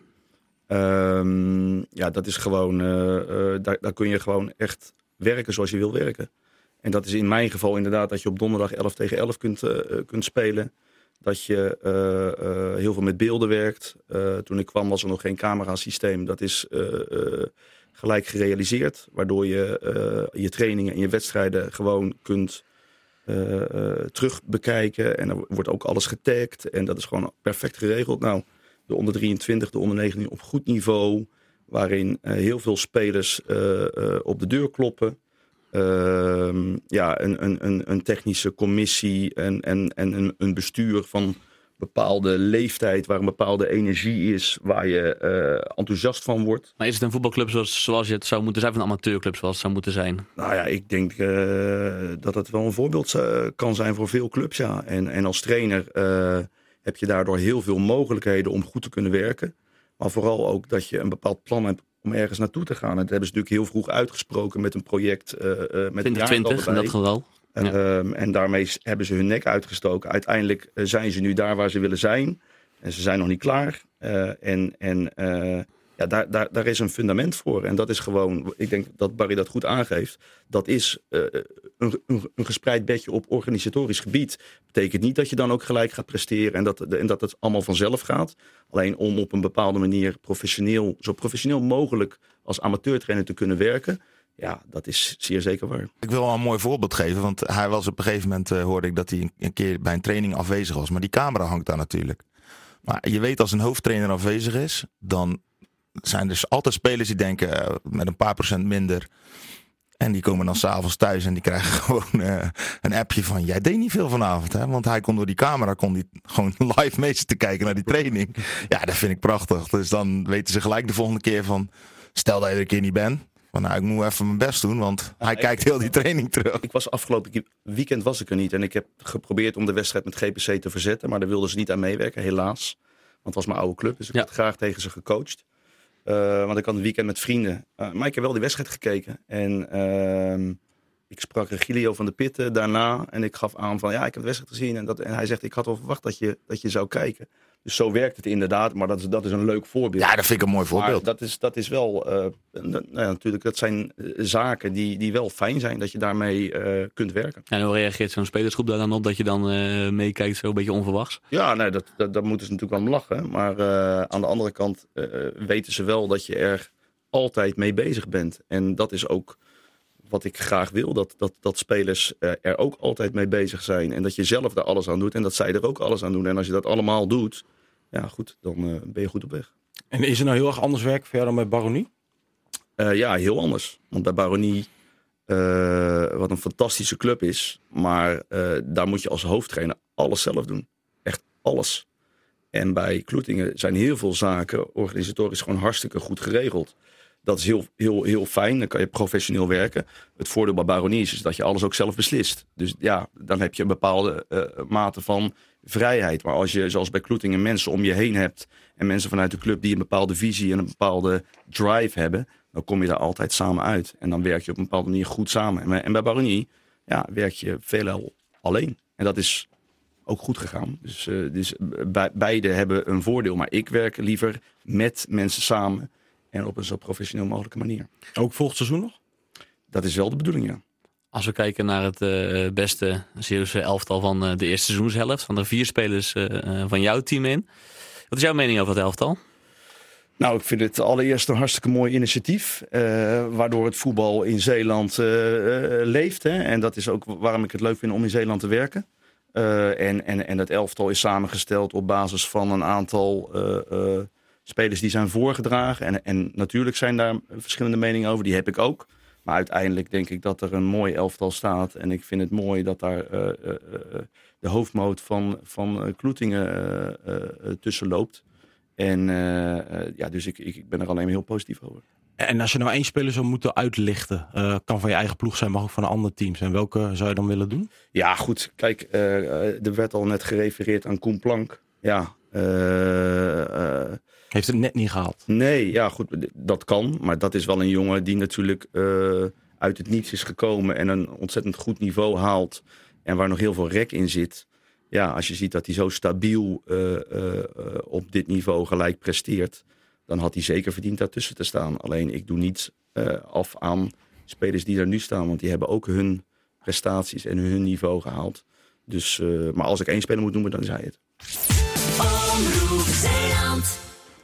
Ehm, ja, dat is gewoon, daar, daar kun je gewoon echt werken zoals je wil werken. En dat is in mijn geval inderdaad dat je op donderdag 11 tegen 11 kunt, eh, kunt spelen. Dat je eh, eh, heel veel met beelden werkt. Eh, toen ik kwam was er nog geen camerasysteem. Dat is eh, eh, gelijk gerealiseerd. Waardoor je eh, je trainingen en je wedstrijden gewoon kunt eh, eh, terug bekijken. En er wordt ook alles getagd. En dat is gewoon perfect geregeld. Nou, de onder 23, de onder 19 op goed niveau. Waarin eh, heel veel spelers eh, eh, op de deur kloppen. Ehm, ja, een, een, een, een technische commissie en, en, en een, een bestuur van bepaalde leeftijd, waar een bepaalde energie is, waar je eh, enthousiast van wordt. Maar is het een voetbalclub zoals, zoals je het zou moeten zijn, of een amateurclub zoals het zou moeten zijn? Nou ja, ik denk eh, dat het wel een voorbeeld eh, kan zijn voor veel clubs, ja. En, en als trainer heb je daardoor heel veel mogelijkheden om goed te kunnen werken. Maar vooral ook dat je een bepaald plan hebt om ergens naartoe te gaan. En dat hebben ze natuurlijk heel vroeg uitgesproken met een project. eh, met een 2020 in dat geval. En, ehm, en daarmee hebben ze hun nek uitgestoken. Uiteindelijk eh, zijn ze nu daar waar ze willen zijn. En ze zijn nog niet klaar. En en ja, daar, daar, daar is een fundament voor. En dat is gewoon, ik denk dat Barry dat goed aangeeft. Dat is eh, een, een, gespreid bedje op organisatorisch gebied. Betekent niet dat je dan ook gelijk gaat presteren en dat, en dat het allemaal vanzelf gaat. Alleen om op een bepaalde manier professioneel, zo professioneel mogelijk als amateurtrainer te kunnen werken. Ja, dat is zeer zeker waar. Ik wil wel een mooi voorbeeld geven, want hij was op een gegeven moment, eh, hoorde ik dat hij een keer bij een training afwezig was. Maar die camera hangt daar natuurlijk. Maar je weet als een hoofdtrainer afwezig is, dan zijn er dus altijd spelers die denken eh, met een paar procent minder. En die komen dan s'avonds thuis en die krijgen gewoon eh, een appje van... jij deed niet veel vanavond, hè? Want hij kon door die camera kon die gewoon live mee zitten kijken naar die training. Ja, dat vind ik prachtig. Dus dan weten ze gelijk de volgende keer van... stel dat je er een keer niet bent. Van, nou, ik moet even mijn best doen, want hij kijkt heel die training terug. Ik was afgelopen weekend was ik er niet. En ik heb geprobeerd om de wedstrijd met GPC te verzetten. Maar daar wilden ze niet aan meewerken, helaas. Want het was mijn oude club. Dus ik had graag tegen ze gecoacht. Eh, want ik had een weekend met vrienden. Eh, maar ik heb wel die wedstrijd gekeken. En ehm, ik sprak Regilio van de Pitten daarna. En ik gaf aan van ja, ik heb de wedstrijd gezien. En, dat, en hij zegt, ik had wel verwacht dat je, dat je zou kijken. Dus zo werkt het inderdaad. Maar dat is, dat is een leuk voorbeeld. Ja, dat vind ik een mooi voorbeeld. Maar dat is, dat is wel, eh, nou ja, natuurlijk, dat zijn eh, zaken die, die wel fijn zijn. Dat je daarmee eh, kunt werken. En hoe reageert zo'n spelersgroep daar dan op dat je dan eh, meekijkt, zo een beetje onverwachts? Ja, nee, dat, dat, daar moeten ze natuurlijk wel om lachen. Maar eh, aan de andere kant eh, weten ze wel dat je er altijd mee bezig bent. En dat is ook wat ik graag wil. Dat, dat, dat spelers eh, er ook altijd mee bezig zijn. En dat je zelf daar alles aan doet. En dat zij er ook alles aan doen. En als je dat allemaal doet, ja goed, dan eh, ben je goed op weg. En is er nou heel erg anders werk voor jou dan bij Baronie? Eh, ja, heel anders. Want bij Baronie, wat een fantastische club is, maar daar moet je als hoofdtrainer alles zelf doen. Echt alles. En bij Kloetingen zijn heel veel zaken organisatorisch gewoon hartstikke goed geregeld. Dat is heel, heel, heel fijn. Dan kan je professioneel werken. Het voordeel bij Baronie is, dat je alles ook zelf beslist. Dus ja, dan heb je een bepaalde eh, mate van vrijheid. Maar als je, zoals bij Kloetingen, mensen om je heen hebt. en mensen vanuit de club die een bepaalde visie en een bepaalde drive hebben. dan kom je daar altijd samen uit. En dan werk je op een bepaalde manier goed samen. En bij- En bij Baronie ja, werk je veelal alleen. En dat is ook goed gegaan. Dus, eh, dus be- beide hebben een voordeel. Maar ik werk liever met mensen samen. En op een zo professioneel mogelijke manier. Ook volgend seizoen nog? Dat is wel de bedoeling, ja. Als we kijken naar het uh, beste Zeeuwse elftal van uh, de eerste seizoenshelft, van de vier spelers uh, van jouw team in. Wat is jouw mening over het elftal? Nou, ik vind het allereerst een hartstikke mooi initiatief. waardoor het voetbal in Zeeland leeft. Hè? En dat is ook waarom ik het leuk vind om in Zeeland te werken. en, en, en het elftal is samengesteld op basis van een aantal spelers die zijn voorgedragen. En, en natuurlijk zijn daar verschillende meningen over, die heb ik ook. Maar uiteindelijk denk ik dat er een mooi elftal staat. En ik vind het mooi dat daar uh, uh, de hoofdmoot van, van Kloetingen tussen loopt. En ja, dus ik, ik ben er alleen maar heel positief over. En als je nou één speler zou moeten uitlichten, kan van je eigen ploeg zijn, maar ook van een ander team zijn. Welke zou je dan willen doen? Ja, goed. Kijk, er werd al net gerefereerd aan Koen Plank. Ja, heeft het net niet gehaald? Nee, ja goed, dat kan. Maar dat is wel een jongen die natuurlijk uh, uit het niets is gekomen en een ontzettend goed niveau haalt. En waar nog heel veel rek in zit. Ja, als je ziet dat hij zo stabiel uh, uh, op dit niveau gelijk presteert, dan had hij zeker verdiend daartussen te staan. Alleen ik doe niet af aan spelers die er nu staan, want die hebben ook hun prestaties en hun niveau gehaald. Dus, maar als ik één speler moet noemen, dan is hij het.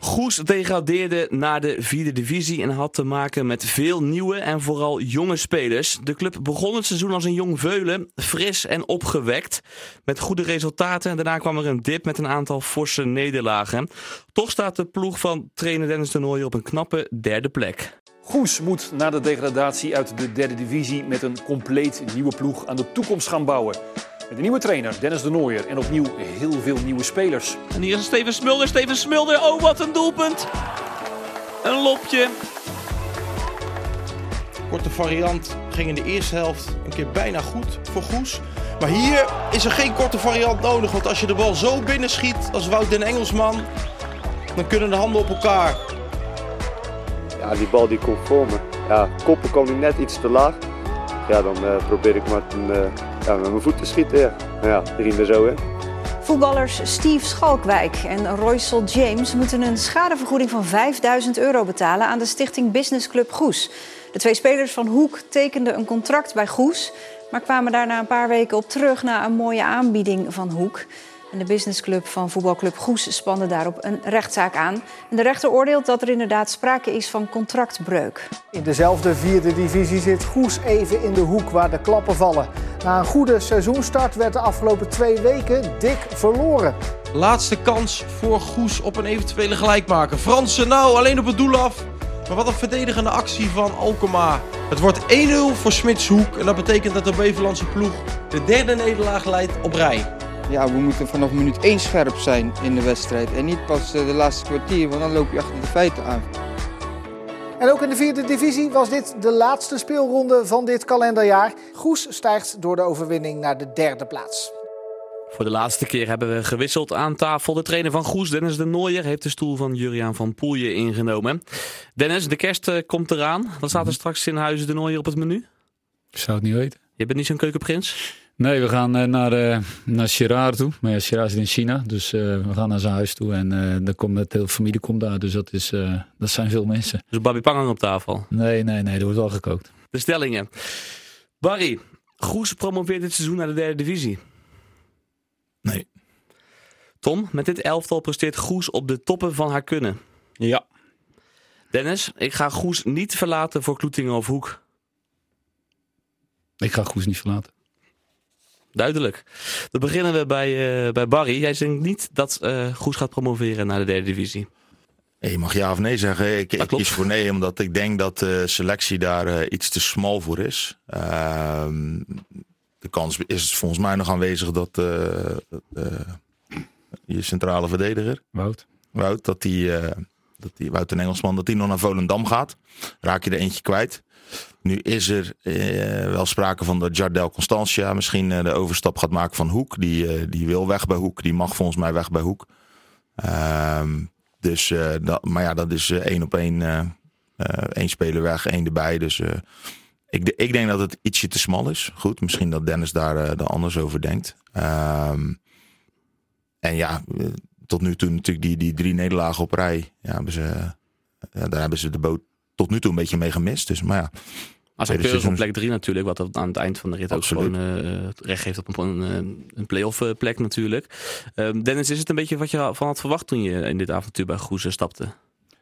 Goes degradeerde naar de vierde divisie en had te maken met veel nieuwe en vooral jonge spelers. De club begon het seizoen als een jong veulen, fris en opgewekt, met goede resultaten. Daarna kwam er een dip met een aantal forse nederlagen. Toch staat de ploeg van trainer Dennis de op een knappe derde plek. Goes moet na de degradatie uit de derde divisie met een compleet nieuwe ploeg aan de toekomst gaan bouwen. Met een nieuwe trainer, Dennis de Nooier. En opnieuw heel veel nieuwe spelers. En hier is Steven Smulder. Steven Smulder, oh wat een doelpunt. Een lopje. Korte variant ging in de eerste helft een keer bijna goed voor Goes. Maar hier is er geen korte variant nodig. Want als je de bal zo binnen schiet als Wout den Engelsman, dan kunnen de handen op elkaar. Ja, die bal die komt voor me. Ja, koppen kwam nu net iets te laag. Ja, dan uh, probeer ik maar een, uh, ja, met mijn voeten schieten. Ja, ja er zo in. Voetballers Steve Schalkwijk en Roysel James moeten een schadevergoeding van 5000 euro betalen aan de stichting Business Club Goes. De twee spelers van Hoek tekenden een contract bij Goes, maar kwamen daarna een paar weken op terug na een mooie aanbieding van Hoek. En de businessclub van voetbalclub Goes spande daarop een rechtszaak aan. En de rechter oordeelt dat er inderdaad sprake is van contractbreuk. In dezelfde vierde divisie zit Goes even in de hoek waar de klappen vallen. Na een goede seizoenstart werd de afgelopen twee weken dik verloren. Laatste kans voor Goes op een eventuele gelijkmaker. Fransen nou alleen op het doel af. Maar wat een verdedigende actie van Alkema. Het wordt 1-0 voor Smitshoek. En dat betekent dat de Beverlandse ploeg de derde nederlaag leidt op rij ja, we moeten vanaf minuut 1 scherp zijn in de wedstrijd. En niet pas eh, de laatste kwartier, want dan loop je achter de feiten aan. En ook in de vierde divisie was dit de laatste speelronde van dit kalenderjaar. Goes stijgt door de overwinning naar de derde plaats. Voor de laatste keer hebben we gewisseld aan tafel. De trainer van Goes, Dennis de Nooier, heeft de stoel van Juriaan van Poelje ingenomen. Dennis, de kerst eh, komt eraan. Wat staat er straks in Huizen de Nooier op het menu? Ik zou het niet weten. Je bent niet zo'n keukenprins? Nee, we gaan uh, naar, uh, naar Chiraar toe. Maar ja, zit in China. Dus uh, we gaan naar zijn huis toe. En uh, komt met de hele familie komt daar. Dus dat, is, dat zijn veel mensen. Dus Barry Pangang op tafel? Nee, nee, nee. Er wordt wel gekookt. De stellingen. Barry, Goes promoveert dit seizoen naar de derde divisie. Nee. Tom, met dit elftal presteert Goes op de toppen van haar kunnen. Ja. Dennis, ik ga Goes niet verlaten voor Kloetingen of Hoek. Ik ga Goes niet verlaten. Duidelijk. Dan beginnen we bij, uh, bij Barry. Jij denkt niet dat uh, Goes gaat promoveren naar de derde divisie. Je mag ja of nee zeggen. Ik, ik kies voor nee, omdat ik denk dat de selectie daar uh, iets te smal voor is. Ehm, de kans is volgens mij nog aanwezig dat je centrale verdediger, Wout, Wout dat die, dat die Wout een Engelsman, dat die nog naar Volendam gaat. Raak je er eentje kwijt. Nu is er eh, wel sprake van dat Jardel Constantia misschien eh, de overstap gaat maken van Hoek. Die, eh, die wil weg bij Hoek. Die mag volgens mij weg bij Hoek. Ehm, dus, dat, maar ja, dat is één op één. eh, één speler weg, één erbij. Dus ik, ik denk dat het ietsje te smal is. Goed, misschien dat Dennis daar, daar anders over denkt. Ehm, en ja, tot nu toe natuurlijk die, die drie nederlagen op rij. Ja, hebben ze, ja, daar hebben ze de boot tot nu toe een beetje mee gemist. Dus, maar ja, Als hij tweede keurig op plek 3 natuurlijk, wat dat aan het eind van de rit Absoluut. ook gewoon eh, het recht geeft op een, een, een play-off eh, plek natuurlijk. Ehm, Dennis, is het een beetje wat je van had verwacht toen je in dit avontuur bij Goes eh, stapte?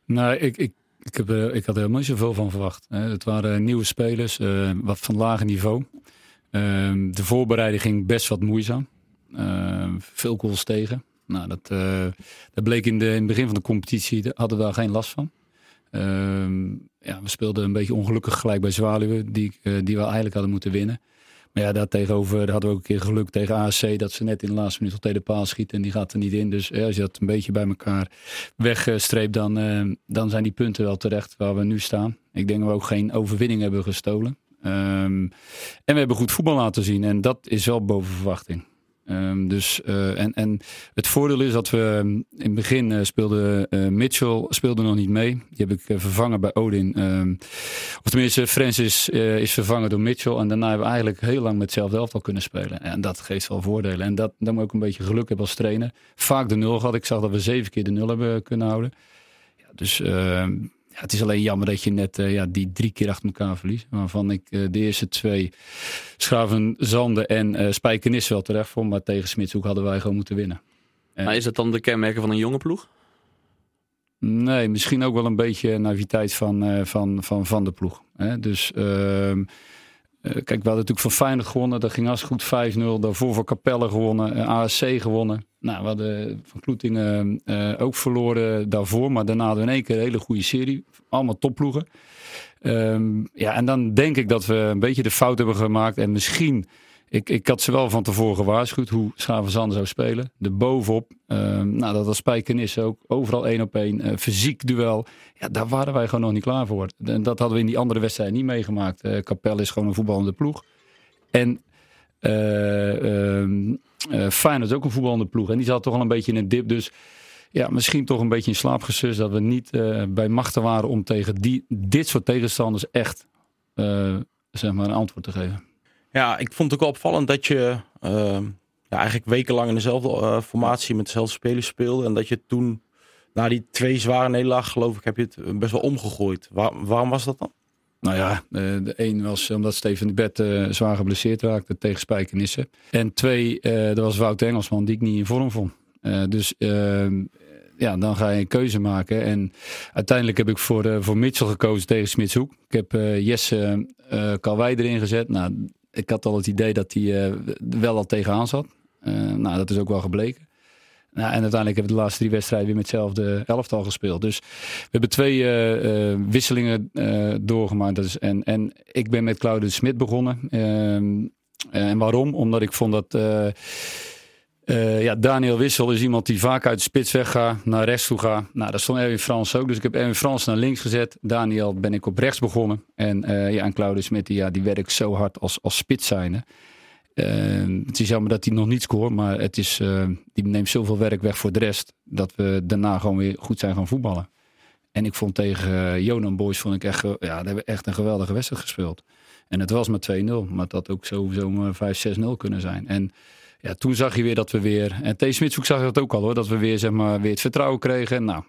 Nou, ik, ik, ik, heb, eh, ik had er helemaal niet zoveel van verwacht. hè. Het waren nieuwe spelers, eh, wat van lager niveau. Ehm, de voorbereiding ging best wat moeizaam. Ehm, veel goals tegen. Nou, dat, eh, dat bleek in, de, in het begin van de competitie, daar hadden we daar geen last van. Ehm, ja, we speelden een beetje ongelukkig gelijk bij Zwaluwen, die, eh, die we eigenlijk hadden moeten winnen. Maar ja, daar tegenover daar hadden we ook een keer geluk tegen ASC dat ze net in de laatste minuut op tweede paal schieten en die gaat er niet in. Dus ja, als je dat een beetje bij elkaar wegstreept, dan, eh, dan zijn die punten wel terecht waar we nu staan. Ik denk dat we ook geen overwinning hebben gestolen. Ehm, en we hebben goed voetbal laten zien en dat is wel boven verwachting. Ehm, dus, eh, en, en het voordeel is dat we um, in het begin uh, speelde uh, Mitchell speelde nog niet mee. Die heb ik vervangen bij Odin. Um, of tenminste, Francis is vervangen door Mitchell. En daarna hebben we eigenlijk heel lang met hetzelfde elftal kunnen spelen. En dat geeft wel voordelen. En dat, dan moet ook een beetje geluk hebben als trainer. Vaak de nul gehad. Ik zag dat we zeven keer de nul hebben kunnen houden. Ja, dus ehm, het is alleen jammer dat je net ja, die drie keer achter elkaar verliest. Waarvan ik de eerste twee Schaven, Zanden en uh, Spijkenis wel terecht vond. Maar tegen Smitshoek hadden wij gewoon moeten winnen. En... Maar is dat dan de kenmerken van een jonge ploeg? Nee, misschien ook wel een beetje naïviteit van, van, van, van de ploeg. Hè? Dus uh, kijk, we hadden natuurlijk van Feyenoord gewonnen. Dat ging hartstikke goed 5-0. Daarvoor van Capelle gewonnen. Uh, ASC gewonnen. Nou, we hadden van Kloetingen uh, ook verloren daarvoor. Maar daarna hadden we in één keer een hele goede serie. Allemaal topploegen. Um, ja, en dan denk ik dat we een beetje de fout hebben gemaakt. En misschien, ik, ik had ze wel van tevoren gewaarschuwd hoe Schavenzand zou spelen. De bovenop, um, nou dat was Spijkenis ook. Overal één op één, uh, fysiek duel. Ja, daar waren wij gewoon nog niet klaar voor. En dat hadden we in die andere wedstrijden niet meegemaakt. Uh, Capelle is gewoon een voetballende ploeg. En uh, um, Feyenoord is ook een voetballende ploeg. En die zat toch al een beetje in een dip. Dus ja, misschien toch een beetje in slaap gesust dat we niet uh, bij machten waren om tegen die, dit soort tegenstanders echt uh, zeg maar een antwoord te geven. Ja, ik vond het ook wel opvallend dat je uh, ja, eigenlijk wekenlang in dezelfde formatie met dezelfde spelers speelde. En dat je toen, na die twee zware nederlagen geloof ik, heb je het best wel omgegooid. Waar, waarom was dat dan? Nou ja, de een was omdat Steven de uh, zwaar geblesseerd raakte tegen Spijkenissen. En twee, dat was Wout Engelsman die ik niet in vorm vond. Dus ehm, ja, dan ga je een keuze maken. En uiteindelijk heb ik voor, voor Mitchell gekozen tegen Smitshoek. Ik heb Jesse Kalwij erin gezet. Nou, ik had al het idee dat hij wel al tegenaan zat. nou, dat is ook wel gebleken. Nou, en uiteindelijk hebben we de laatste drie wedstrijden weer met hetzelfde elftal gespeeld. Dus we hebben twee wisselingen doorgemaakt. En, en ik ben met Claude Smit begonnen. Ehm, en waarom? Omdat ik vond dat... Uh, ja, Daniel Wissel is iemand die vaak uit de spits weggaat, naar rechts toe gaat. Nou, dat stond Erwin Frans ook. Dus ik heb Erwin Frans naar links gezet. Daniel ben ik op rechts begonnen. En, uh, ja, en Claudius Smit, ja, die werkt zo hard als, als spits zijnde. Uh, het is jammer dat hij nog niet scoort, maar het is, die neemt zoveel werk weg voor de rest. Dat we daarna gewoon weer goed zijn gaan voetballen. En ik vond tegen Jonan Boys vond ik echt, ja, daar hebben we echt een geweldige wedstrijd gespeeld. En het was maar 2-0, maar dat ook sowieso maar 5-6-0 kunnen zijn. En ja, toen zag je weer dat we weer. En T. Smitshoek zag dat ook al hoor. Dat we weer, zeg maar, weer het vertrouwen kregen. Nou,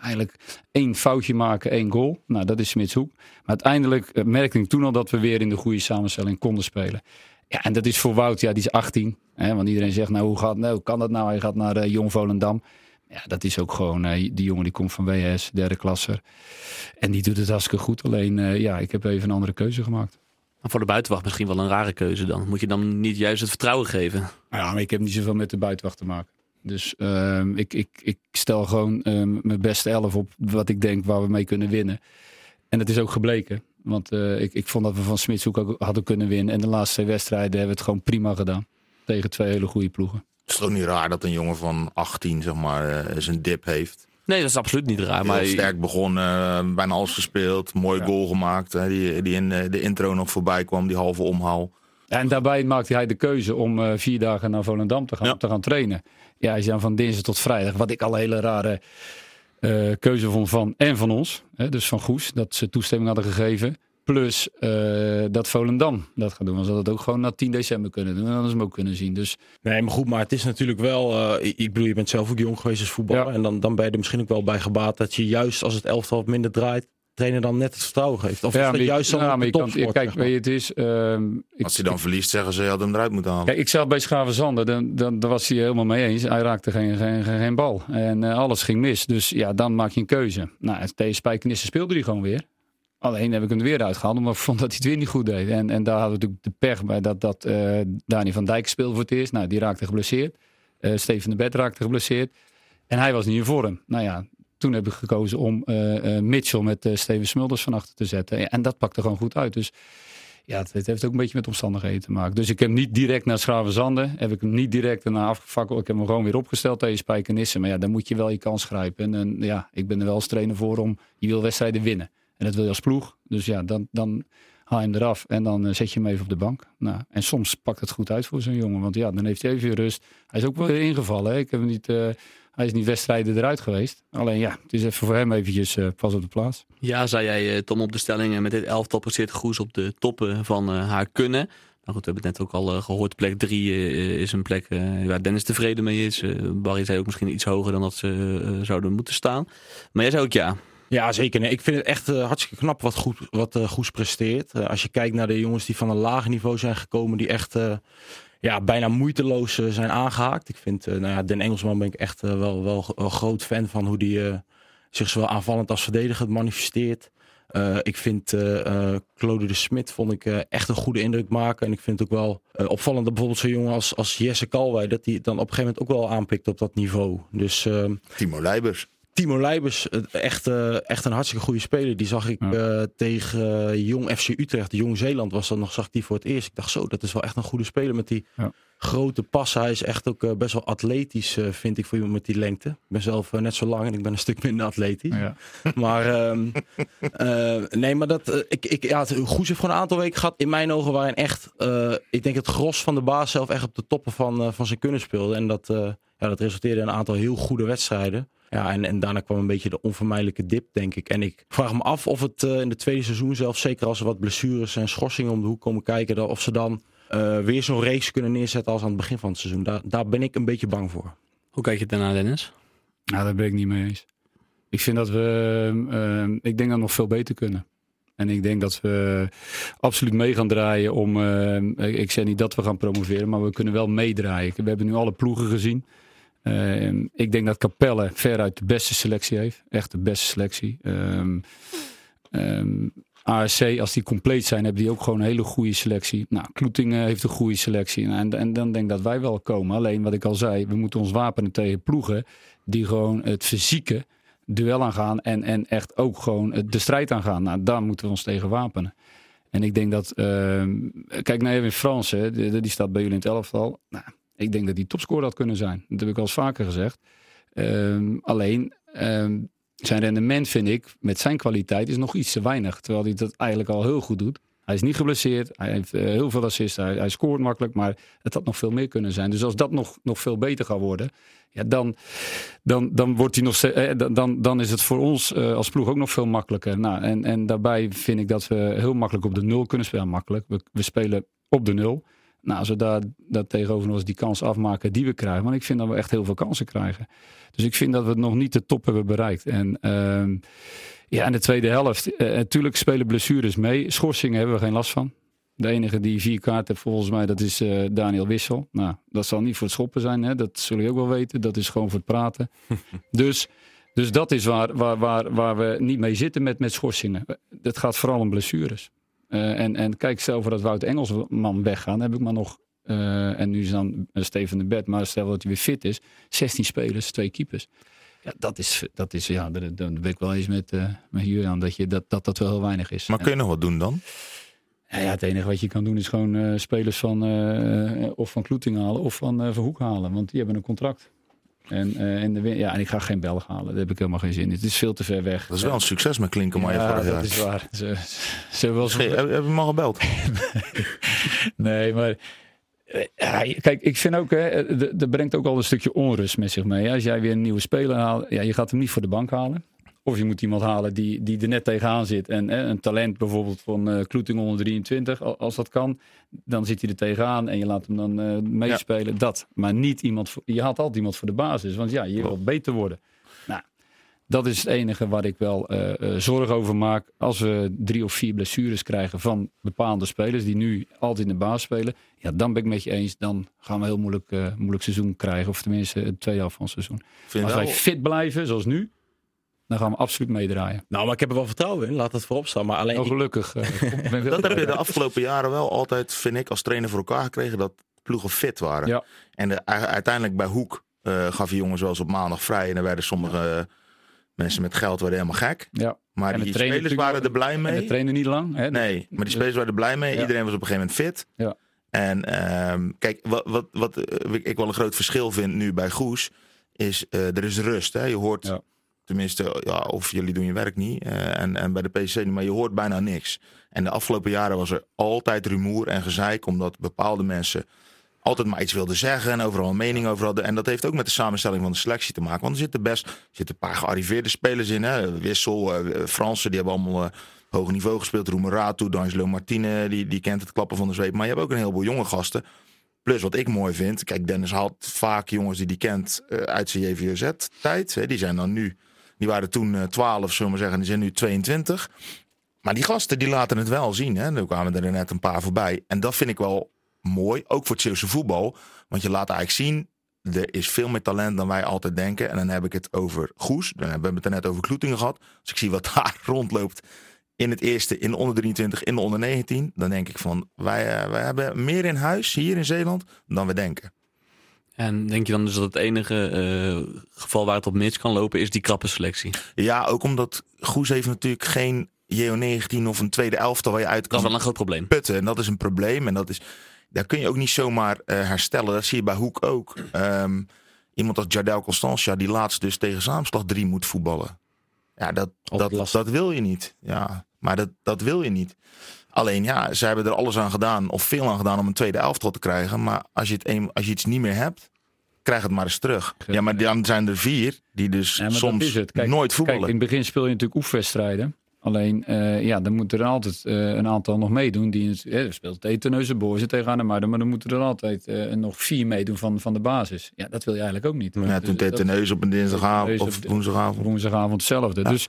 eigenlijk één foutje maken, één goal. Nou, dat is Smitshoek. Maar uiteindelijk merkte ik toen al dat we weer in de goede samenstelling konden spelen. Ja, en dat is voor Wout, ja, die is 18. Hè, want iedereen zegt, nou hoe, gaat, nou, kan dat nou? Hij gaat naar uh, Jong Volendam. Ja, dat is ook gewoon, uh, die jongen die komt van WS, derde klasser. En die doet het hartstikke goed. Alleen, ja, ik heb even een andere keuze gemaakt. Maar voor de buitenwacht misschien wel een rare keuze dan. Moet je dan niet juist het vertrouwen geven? Ja, maar ik heb niet zoveel met de buitenwacht te maken. Dus uh, ik, ik, ik stel gewoon uh, mijn beste elf op wat ik denk waar we mee kunnen winnen. En dat is ook gebleken. Want uh, ik, ik vond dat we van Smitshoek ook hadden kunnen winnen. En de laatste twee wedstrijden hebben we het gewoon prima gedaan. Tegen twee hele goede ploegen. Het is toch niet raar dat een jongen van 18 zeg maar, uh, zijn dip heeft? Nee, dat is absoluut niet raar. Maar sterk begonnen, uh, bijna alles gespeeld, mooi ja. goal gemaakt. Hè, die, die in de intro nog voorbij kwam, die halve omhaal. En daarbij maakte hij de keuze om uh, vier dagen naar Volendam te gaan, ja. te gaan trainen. Ja, hij is dan van dinsdag tot vrijdag. Wat ik al een hele rare uh, keuze vond van en van ons. Hè, dus van Goes, dat ze toestemming hadden gegeven. Plus uh, dat Volendam dat gaat doen. Dan zou dat ook gewoon na 10 december kunnen doen. En dan ze hem ook kunnen zien. Dus... Nee, maar goed, maar het is natuurlijk wel... Uh, ik bedoel, je bent zelf ook jong geweest als voetballer. Ja. En dan, dan ben je er misschien ook wel bij gebaat dat je juist als het elftal wat minder draait... trainer dan net het vertrouwen geeft. Of Ja, is dat je- juist dan op de kan- topsport, Kijk, zeg maar? weet je, het is... ehm, ik- Als hij dan verliest, zeggen ze, je had hem eruit moeten halen. Kijk, ik zat bij Schavenzander, dan, dan, daar was hij helemaal mee eens. Hij raakte geen, geen, geen, geen bal. En eh, alles ging mis. Dus ja, dan maak je een keuze. Nou, tegen Spijkenissen speelde hij gewoon weer. Alleen heb ik hem er weer uitgehaald, omdat ik vond dat hij het weer niet goed deed. En, en daar hadden we natuurlijk de pech bij dat, dat eh Dani van Dijk speelde voor het eerst. Nou, die raakte geblesseerd. Eh, Steven de Bed raakte geblesseerd. En hij was niet in vorm. Nou ja, toen heb ik gekozen om eh, Mitchell met Steven Smulders van achter te zetten. En dat pakte gewoon goed uit. Dus ja, het, heeft ook een beetje met omstandigheden te maken. Dus ik heb hem niet direct naar Schravenzande. Heb ik hem niet direct erna afgefakkeld. Ik heb hem gewoon weer opgesteld tegen Spijkenissen. Maar ja, dan moet je wel je kans grijpen. En, en ja, ik ben er wel als trainer voor om... Je wil wedstrijden winnen. En dat wil je als ploeg. Dus ja, dan, dan haal je hem eraf. En dan eh, zet je hem even op de bank. Nou, en soms pakt het goed uit voor zo'n jongen. Want ja, dan heeft hij even rust. Hij is ook wel ingevallen. Hè? Ik heb hem niet... eh, hij is niet wedstrijden eruit geweest. Alleen ja, het is even voor hem eventjes eh, pas op de plaats. Ja, zei jij Tom op de stelling. Met dit elftal presteert Goes op de toppen van haar kunnen. Nou goed, we hebben het net ook al eh, gehoord. Plek 3 is een plek waar Dennis tevreden mee is. Barry zei ook misschien iets hoger dan dat ze zouden moeten staan. Maar jij zei ook ja. Ja, zeker. Nee, ik vind het echt eh, hartstikke knap wat, goed, wat eh, Goes presteert. Eh, als je kijkt naar de jongens die van een laag niveau zijn gekomen, die echt ja, bijna moeiteloos zijn aangehaakt. Ik vind, nou ja, Den Engelsman ben ik echt wel, wel een groot fan van hoe die zich zowel aanvallend als verdedigend manifesteert. Ik vind Claude de Smit vond ik echt een goede indruk maken. En ik vind het ook wel opvallend dat bijvoorbeeld zo'n jongen als, als Jesse Kalwij, dat hij dan op een gegeven moment ook wel aanpikt op dat niveau. Dus, ehm, Timo Leibers. Timo Leibers, echt, eh, echt een hartstikke goede speler. Die zag ik eh, tegen eh, Jong FC Utrecht, Jong Zeeland was dat nog, zag ik die voor het eerst. Ik dacht zo, dat is wel echt een goede speler met die grote passen. Hij is echt ook best wel atletisch, vind ik, voor iemand met die lengte. Ik ben zelf net zo lang en ik ben een stuk minder atletisch. Maar ehm, eh, nee, maar dat, ik, ik, ja, Goes heeft gewoon een aantal weken gehad in mijn ogen waarin echt, ik denk het gros van de baas zelf echt op de toppen van, van zijn kunnen speelde. En dat, ja, dat resulteerde in een aantal heel goede wedstrijden. Ja, en, en daarna kwam een beetje de onvermijdelijke dip, denk ik. En ik vraag me af of het eh, in het tweede seizoen zelf, zeker als er wat blessures en schorsingen om de hoek komen kijken, dat of ze dan eh, weer zo'n race kunnen neerzetten als aan het begin van het seizoen. Daar, daar ben ik een beetje bang voor. Hoe kijk je daarna, Dennis? Nou, daar ben ik niet mee eens. Ik vind dat we, ehm, ik denk dat we nog veel beter kunnen. En ik denk dat we absoluut mee gaan draaien om, ehm, ik ik zeg niet dat we gaan promoveren, maar we kunnen wel meedraaien. We hebben nu alle ploegen gezien. Ehm, ik denk dat Capelle veruit de beste selectie heeft. Echt de beste selectie. Ehm ehm, ASC, als die compleet zijn, hebben die ook gewoon een hele goede selectie. Nou, Kloetingen heeft een goede selectie. En, en dan denk ik dat wij wel komen. Alleen wat ik al zei, we moeten ons wapenen tegen ploegen die gewoon het fysieke duel aangaan. En, en echt ook gewoon de strijd aangaan. Nou, daar moeten we ons tegen wapenen. En ik denk dat, kijk naar Erwin Frans, hè, die, die staat bij jullie in het elftal. Nou, ik denk dat die topscorer had kunnen zijn. Dat heb ik al eens vaker gezegd. Ehm, alleen, ehm, zijn rendement vind ik, met zijn kwaliteit, is nog iets te weinig. Terwijl hij dat eigenlijk al heel goed doet. Hij is niet geblesseerd, hij heeft eh, heel veel assists, hij, hij scoort makkelijk, maar het had nog veel meer kunnen zijn. Dus als dat nog, nog veel beter gaat worden, ja, dan, dan, dan, wordt hij nog, eh, dan- dan, dan is het voor ons eh, als ploeg ook nog veel makkelijker. Nou, en, en daarbij vind ik dat we heel makkelijk op de nul kunnen spelen. Makkelijk, we, we spelen op de nul. Nou, als we daar, daar tegenover nog eens die kans afmaken die we krijgen. Want ik vind dat we echt heel veel kansen krijgen. Dus ik vind dat we het nog niet de top hebben bereikt. En ehm, ja, in de tweede helft. eh, natuurlijk spelen blessures mee. Schorsingen hebben we geen last van. De enige die vier kaarten heeft volgens mij, dat is eh, Daniel Wissel. Nou, dat zal niet voor het schoppen zijn. Hè? Dat zullen jullie ook wel weten. Dat is gewoon voor het praten. dus, dus dat is waar, waar, waar, waar we niet mee zitten met, met schorsingen. Het gaat vooral om blessures. Eh, en, en kijk, stel voor dat Wout Engelsman weggaan, heb ik maar nog. eh, en nu is dan eh, Steven de Bed, maar stel dat hij weer fit is. 16 spelers, twee keepers. Ja, dat is, dat is ja, daar ben ik wel eens met, eh met Julian, dat, je, dat, dat dat wel heel weinig is. Maar kun je nog wat doen dan? Ja, ja, het enige wat je kan doen is gewoon spelers van of van Kloeting halen of van uh, Verhoek halen. Want die hebben een contract. En, uh, en, de, ja, en ik ga geen Belg halen. Daar heb ik helemaal geen zin in. Het is veel te ver weg. Dat is wel een succes met Klinkenmaier ja, vorig dat is waar. Ze, ze wel heb, heb je hem al gebeld? nee, maar... Ja, kijk, ik vind ook, hè, dat brengt ook al een stukje onrust met zich mee. Als jij weer een nieuwe speler haalt, ja, je gaat hem niet voor de bank halen. Of je moet iemand halen die, die er net tegenaan zit. En hè, een talent bijvoorbeeld van uh, Kloeting 123, als dat kan, dan zit hij er tegenaan en je laat hem dan uh, meespelen. Ja. Dat. Maar niet iemand, voor, je haalt altijd iemand voor de basis. Want ja, je wil beter worden. Nou, dat is het enige waar ik wel uh, zorgen over maak. Als we drie of vier blessures krijgen van bepaalde spelers die nu altijd in de baas spelen. Ja, dan ben ik met je eens. Dan gaan we een heel moeilijk, moeilijk seizoen krijgen. Of tenminste het tweede half van het seizoen. Vind als wij fit blijven, zoals nu, dan gaan we absoluut meedraaien. Nou, maar ik heb er wel vertrouwen in. Laat dat voorop staan. Maar alleen oh, gelukkig. Uh, dat heb je de afgelopen jaren wel altijd, vind ik, als trainer voor elkaar gekregen. Dat ploegen fit waren. Ja. En de, uiteindelijk bij Hoek uh, gaf je jongens wel eens op maandag vrij. En dan werden sommige mensen met geld werden helemaal gek. Ja. Maar die spelers waren er blij mee. En de trainen niet lang. Hè? Nee, maar die spelers waren er blij mee. Iedereen was op een gegeven moment fit. Ja. En um, kijk, wat, wat, wat ik wel een groot verschil vind nu bij Goes, is uh, er is rust. Hè? Je hoort, ja. Tenminste, ja, of jullie doen je werk niet. Uh, en, en bij de PC niet, maar je hoort bijna niks. En de afgelopen jaren was er altijd rumoer en gezeik, omdat bepaalde mensen altijd maar iets wilden zeggen en overal een mening over hadden. En dat heeft ook met de samenstelling van de selectie te maken. Want er zitten best er zitten een paar gearriveerde spelers in. Hè? Wissel, uh, Fransen, die hebben allemaal uh, hoog niveau gespeeld. Roemeratu, D'Angelo Martine, die, die kent het klappen van de zweep. Maar je hebt ook een heleboel jonge gasten. Plus wat ik mooi vind. Kijk, Dennis haalt vaak jongens die die kent uit zijn JVZ-tijd. Die zijn dan nu, die waren toen 12, zullen we zeggen. Die zijn nu 22. Maar die gasten die laten het wel zien. Hè? Er kwamen er net een paar voorbij. En dat vind ik wel mooi, ook voor het Zeeuwse voetbal. Want je laat eigenlijk zien, er is veel meer talent dan wij altijd denken. En dan heb ik het over Goes, dan hebben we het er net over Kloetingen gehad. Als ik zie wat daar rondloopt in het eerste, in de onder 23, in de onder 19... dan denk ik van, wij, uh, wij hebben meer in huis hier in Zeeland dan we denken. En denk je dan dus dat het enige uh, geval waar het op mis kan lopen is die krappe selectie? Ja, ook omdat Goes heeft natuurlijk geen JO19 of een tweede elftal waar je uit kan Dat is wel een groot probleem. putten. En dat is een probleem. En dat is, daar kun je ook niet zomaar uh, herstellen. Dat zie je bij Hoek ook. Um, iemand als Jardel Constantia, die laatst dus tegen Zaamslag 3 moet voetballen. Ja, dat, dat, dat wil je niet. Ja, maar dat, dat wil je niet. Alleen ja, ze hebben er alles aan gedaan, of veel aan gedaan om een tweede elftal te krijgen. Maar als je, het een, als je iets niet meer hebt, krijg het maar eens terug. Ja, maar dan zijn er vier die dus ja, soms Kijk, nooit voetballen. Kijk, in het begin speel je natuurlijk oefenwedstrijden. Alleen, uh, ja, dan moeten er altijd uh, een aantal nog meedoen. Die het, uh, speelt Teteneuze, Boorzen tegen Arnhem, maar dan moeten er altijd nog vier meedoen van, van de basis. Ja, dat wil je eigenlijk ook niet. Ja, toen Teteneuze op een dinsdagavond of woensdagavond. Woensdagavond hetzelfde. Ja. Dus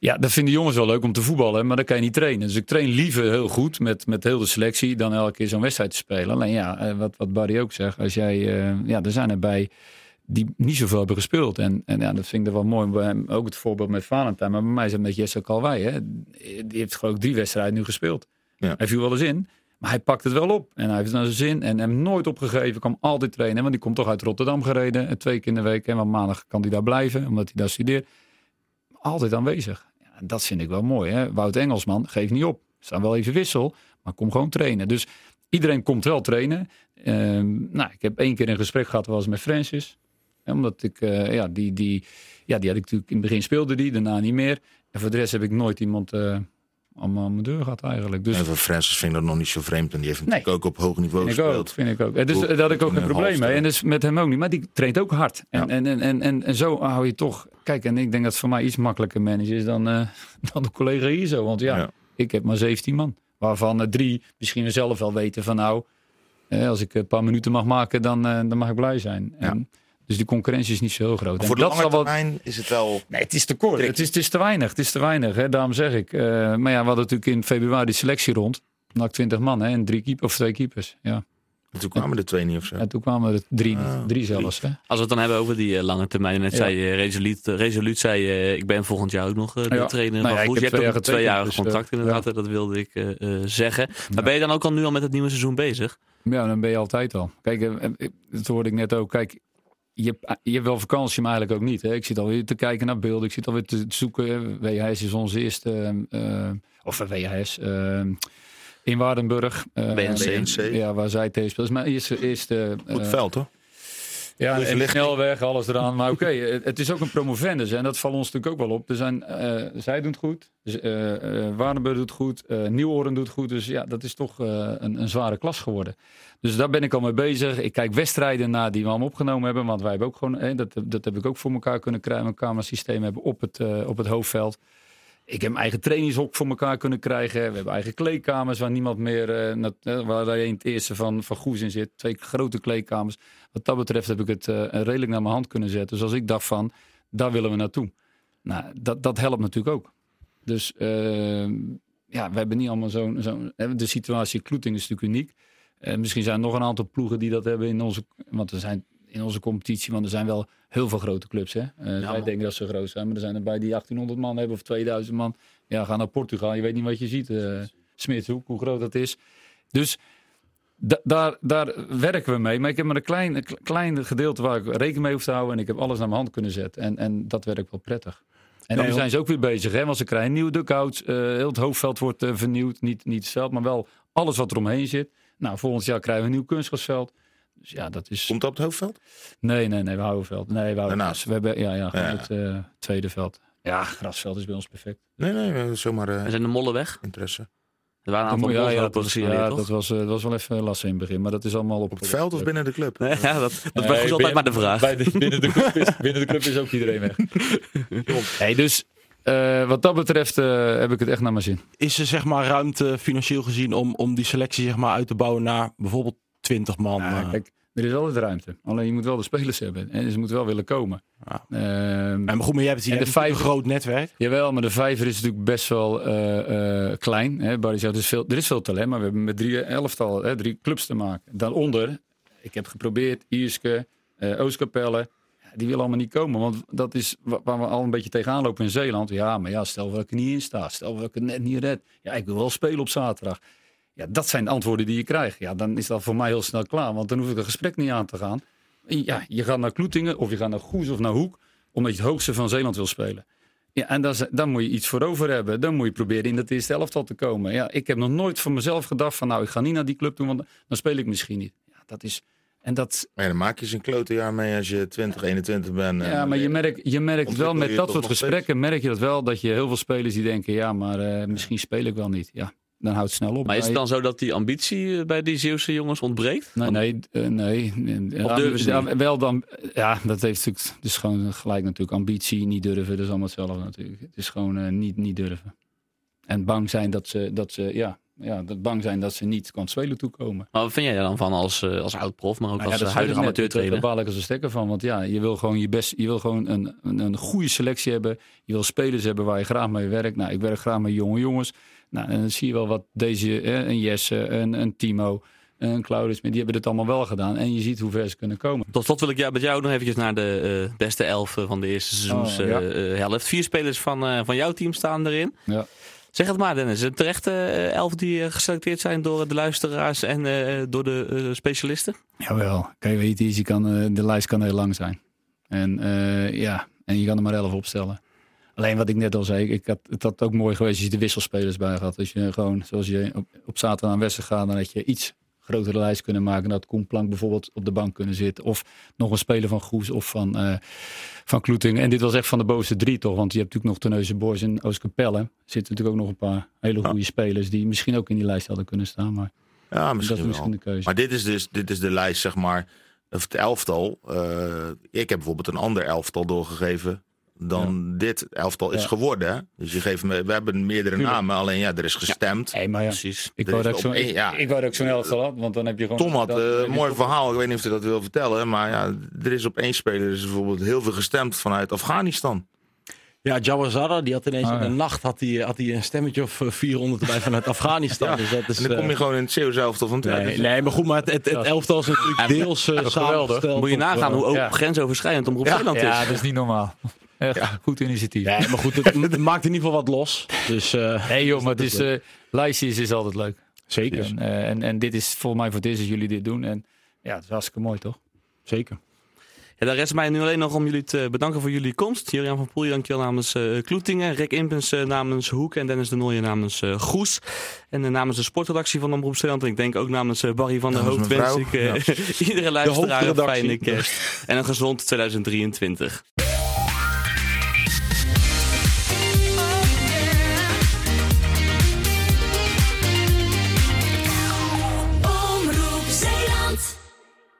ja, dat vinden jongens wel leuk om te voetballen, maar dan kan je niet trainen. Dus ik train liever heel goed met, met heel de selectie dan elke keer zo'n wedstrijd te spelen. Alleen ja, wat, wat Barry ook zegt, als jij, ja, er zijn erbij die niet zoveel hebben gespeeld. En, en ja, dat vind ik er wel mooi. Ook het voorbeeld met Valentijn. Maar bij mij is het met Jesse Kalwij. Hè. Die heeft geloof ik drie wedstrijden nu gespeeld. Ja. Hij viel wel eens in. Maar hij pakt het wel op. En hij heeft het naar zijn zin. En hem nooit opgegeven. Kan altijd trainen. Want die komt toch uit Rotterdam gereden. Twee keer in de week. En want maandag kan hij daar blijven. Omdat hij daar studeert. Altijd aanwezig. Dat vind ik wel mooi. Hè? Wout Engelsman, geef niet op. Staan wel even wissel. Maar kom gewoon trainen. Dus iedereen komt wel trainen. Um, nou, ik heb één keer een gesprek gehad. was met Francis omdat ik, uh, ja, die, die, ja, die had ik natuurlijk in het begin speelde die, daarna niet meer. En voor de rest heb ik nooit iemand uh, aan mijn deur gehad eigenlijk. Dus... En voor Francis vind ik dat nog niet zo vreemd. En die heeft natuurlijk nee. ook op hoog niveau vind gespeeld. Ik ook, vind ik ook. Dus daar had ik ook een probleem mee. En dus met hem ook niet. Maar die traint ook hard. En, ja. en, en, en, en, en, zo hou je toch... Kijk, en ik denk dat het voor mij iets makkelijker manager is dan, uh, dan de collega hier zo. Want ja, ja, ik heb maar 17 man. Waarvan uh, drie misschien zelf wel weten van nou... als ik een paar minuten mag maken, dan, dan mag ik blij zijn. En, ja. Dus die concurrentie is niet zo heel groot. Maar voor de lange termijn wat... is het wel... Nee, het is te kort. Het is, het is te weinig. Het is te weinig. Hè? Daarom zeg ik. Uh, maar ja, we hadden natuurlijk in februari die selectie rond. Dan had 20 man hè? en drie keep of twee keepers. Ja. En toen kwamen er twee niet of zo. En toen kwamen er drie, ah, drie zelfs. Hè? Als we het dan hebben over die uh, lange termijn. Net ja. zei je, resoluut, resoluut zei je, ik ben volgend jaar ook nog uh, de ja. trainer nou ja, Je hebt ook een tweejarig dus, contract inderdaad. Dat wilde ik zeggen. Maar ben je dan ook al nu al met het nieuwe seizoen bezig? Ja, dan ben je altijd al. Kijk, dat hoorde ik net ook. Kijk, je, je hebt wel vakantie, maar eigenlijk ook niet. Hè? Ik zit alweer te kijken naar beelden. Ik zit alweer te zoeken. WHS is onze eerste... Uh, of WHS... Uh, in Waardenburg. Uh, BNC. Ja, waar zij tegen speelt. Dat is mijn eerste... eerste Goed veld, hoor. Ja, en de snelweg, alles eraan. Maar oké, okay, het is ook een promovendus. En dat valt ons natuurlijk ook wel op. Er zijn, uh, zij doen het goed. Dus, uh, uh, Waardenburg doet het goed. Uh, Nieuworen doet het goed. Dus ja, dat is toch een, een, zware klas geworden. Dus daar ben ik al mee bezig. Ik kijk wedstrijden naar die we allemaal opgenomen hebben. Want wij hebben ook gewoon, eh, dat, dat heb ik ook voor elkaar kunnen krijgen. Een camerasysteem hebben op het, op het hoofdveld. Ik heb mijn eigen trainingshok voor elkaar kunnen krijgen. We hebben eigen kleedkamers waar niemand meer, uh, waar in het eerste van, van Goes in zit. Twee grote kleedkamers. Wat dat betreft heb ik het uh, redelijk naar mijn hand kunnen zetten. Dus als ik dacht van, daar willen we naartoe. Nou, dat, dat helpt natuurlijk ook. Dus uh, ja, we hebben niet allemaal zo'n... zo'n de situatie Kloeting is natuurlijk uniek. Misschien zijn er nog een aantal ploegen die dat hebben in onze... Want er zijn in onze competitie, want er zijn wel heel veel grote clubs. Hè? Uh, ja, wij denken dat ze groot zijn, maar er zijn er bij die 1800 man hebben of 2000 man. Ja, ga naar Portugal, je weet niet wat je ziet. Uh, Smitshoek, hoe groot dat is. Dus daar, daar werken we mee. Maar ik heb maar een klein, klein gedeelte waar ik rekening mee hoef te houden. En ik heb alles naar mijn hand kunnen zetten. En, en dat werkt wel prettig. En dan zijn ze ook weer bezig. Hè? Want ze krijgen nieuwe dugouts. Uh, heel het hoofdveld wordt uh, vernieuwd. Niet, niet het veld, maar wel alles wat eromheen zit. Nou, volgend jaar krijgen we een nieuw kunstgrasveld. Dus ja, dat is... Komt dat op het hoofdveld? Nee, nee, nee. We houden veld. Nee, we houden Daarnaast? We hebben, ja, ja, ja. het uh, tweede veld. Ja, grasveld is bij ons perfect. Nee, nee, zomaar... er zijn de mollen weg? Interesse. Er waren een aantal ja, ja, dat ja, dat was, dat was wel even lastig in het begin. Maar dat is allemaal op, op het veld of binnen de club? Nee, ja, dat, dat nee, was altijd maar de vraag. Bij de, binnen, de club is, binnen de club is ook iedereen weg. hey, dus uh, wat dat betreft uh, heb ik het echt naar mijn zin. Is er zeg maar ruimte financieel gezien om, om die selectie zeg maar uit te bouwen naar bijvoorbeeld 20 man? Ja, kijk, er is altijd ruimte. Alleen je moet wel de spelers hebben. En ze moeten wel willen komen. Ja. Uh, maar goed, maar jij hebt hier de vijf, een groot netwerk. Jawel, maar de vijver is natuurlijk best wel uh, uh, klein. Hè? Barry zegt, er is, veel, er is veel talent. Maar we hebben met drie elftal, hè, drie clubs te maken. Daaronder, ik heb geprobeerd, Ierske, Oostkapelle. Die willen allemaal niet komen. Want dat is waar we al een beetje tegenaan lopen in Zeeland. Ja, maar ja, stel dat ik er niet in sta. Stel dat ik het net niet red. Ja, ik wil wel spelen op zaterdag. Ja, dat zijn de antwoorden die je krijgt. Ja, dan is dat voor mij heel snel klaar. Want dan hoef ik een gesprek niet aan te gaan. Ja, je gaat naar Kloetingen of je gaat naar Goes of naar Hoek. Omdat je het hoogste van Zeeland wil spelen. Ja, en dan, dan moet je iets voor over hebben. Dan moet je proberen in dat eerste elftal te komen. Ja, ik heb nog nooit voor mezelf gedacht van nou, ik ga niet naar die club doen, want dan speel ik misschien niet. Ja, dat is... En dat... Maar ja, dan maak je eens een klote jaar mee als je 20, 21 bent. Ja, maar je merkt, je merkt wel met dat soort gesprekken, merk je dat wel, dat je heel veel spelers die denken, ja, maar uh, misschien speel ik wel niet. Ja, dan houdt het snel op. Maar is het dan zo dat die ambitie bij die Zeeuwse jongens ontbreekt? Nee, nee. Nee. Of durven ze ja, wel dan, ja, dat heeft natuurlijk, het is gewoon gelijk natuurlijk ambitie, niet durven, dat is allemaal hetzelfde natuurlijk. Het is gewoon uh, niet, niet durven. En bang zijn dat ze, dat ze ja, ja, dat bang zijn dat ze niet kan spelen toekomen. Maar wat vind jij dan van als, uh, als oud-prof, maar ook nou, als ja, huidige amateur Daar baal ik als een stekker van. Want ja, je wil gewoon, je best, je wil gewoon een, een, een goede selectie hebben. Je wil spelers hebben waar je graag mee werkt. Nou, ik werk graag met jonge jongens. Nou, en dan zie je wel wat deze, eh, een Jesse, een, een Timo, een Claudius, die hebben het allemaal wel gedaan. En je ziet hoe ver ze kunnen komen. Tot slot wil ik met jou nog eventjes naar de uh, beste elf van de eerste seizoenshelft. Oh, ja. Vier spelers van, uh, van jouw team staan erin. Ja. Zeg het maar, Dennis. Een terechte elf die geselecteerd zijn door de luisteraars en door de specialisten? Jawel. Kijk, weet je, je kan, de lijst kan heel lang zijn. En ja, en je kan er maar elf opstellen. Alleen wat ik net al zei, ik had, het had ook mooi geweest als je de wisselspelers bij had. Als je gewoon, zoals je op, op zaterdag aan wedstrijd gaat, dan had je iets grotere lijst kunnen maken. Dat Koen Plank bijvoorbeeld op de bank kunnen zitten. Of nog een speler van Goes of van, uh, van Kloeting. En dit was echt van de bovenste drie toch. Want je hebt natuurlijk nog Teneuze Boys en Oostkapelle. Zitten natuurlijk ook nog een paar hele goede spelers die misschien ook in die lijst hadden kunnen staan. Maar ja, misschien, dat is misschien de keuze. Maar dit is dus dit is de lijst, zeg maar. Of het elftal. Uh, ik heb bijvoorbeeld een ander elftal doorgegeven dan ja. dit elftal is ja. geworden. Dus je geeft me, we hebben meerdere Tuurlijk. namen, alleen ja, er is gestemd. Ja. Hey, maar ja, precies. Ik wou dat ik zo'n ja. ik, ik zo'n elftal had, want dan heb je gewoon... Tom had een uh, mooi verhaal, ik weet niet of je dat wil vertellen, maar ja, er is op één speler is bijvoorbeeld heel veel gestemd vanuit Afghanistan. Ja, Jawazara, die had ineens oh, in de nacht had hij, had hij een stemmetje of 400 erbij vanuit Afghanistan. ja, dus dat is, en dan kom je uh, gewoon in het Zeeuws elftal van nee, dus, nee, maar goed, maar het, het, het elftal is natuurlijk deels uh, samengesteld. Moet je nagaan hoe ook grensoverschrijdend om ja, Zeeland is. Ja, dat is niet normaal. Echt ja. goed initiatief. Nee, maar goed, het, het, maakt in ieder geval wat los. Dus, uh, nee joh, maar het is, uh, lijstjes is altijd leuk. Zeker. En, uh, en, en dit is volgens mij voor dit is jullie dit doen. En ja, het is hartstikke mooi toch? Zeker. Ja, daar rest mij nu alleen nog om jullie te bedanken voor jullie komst. Jurian van Poel, dankjewel namens uh, Kloetingen. Rick Impens uh, namens Hoek en Dennis de Nooijen namens uh, Goes. En namens de sportredactie van Omroep Zeeland. En ik denk ook namens Barry van der Hoofd wens ik ja. iedere luisteraar een fijne kerst. En een gezond 2023.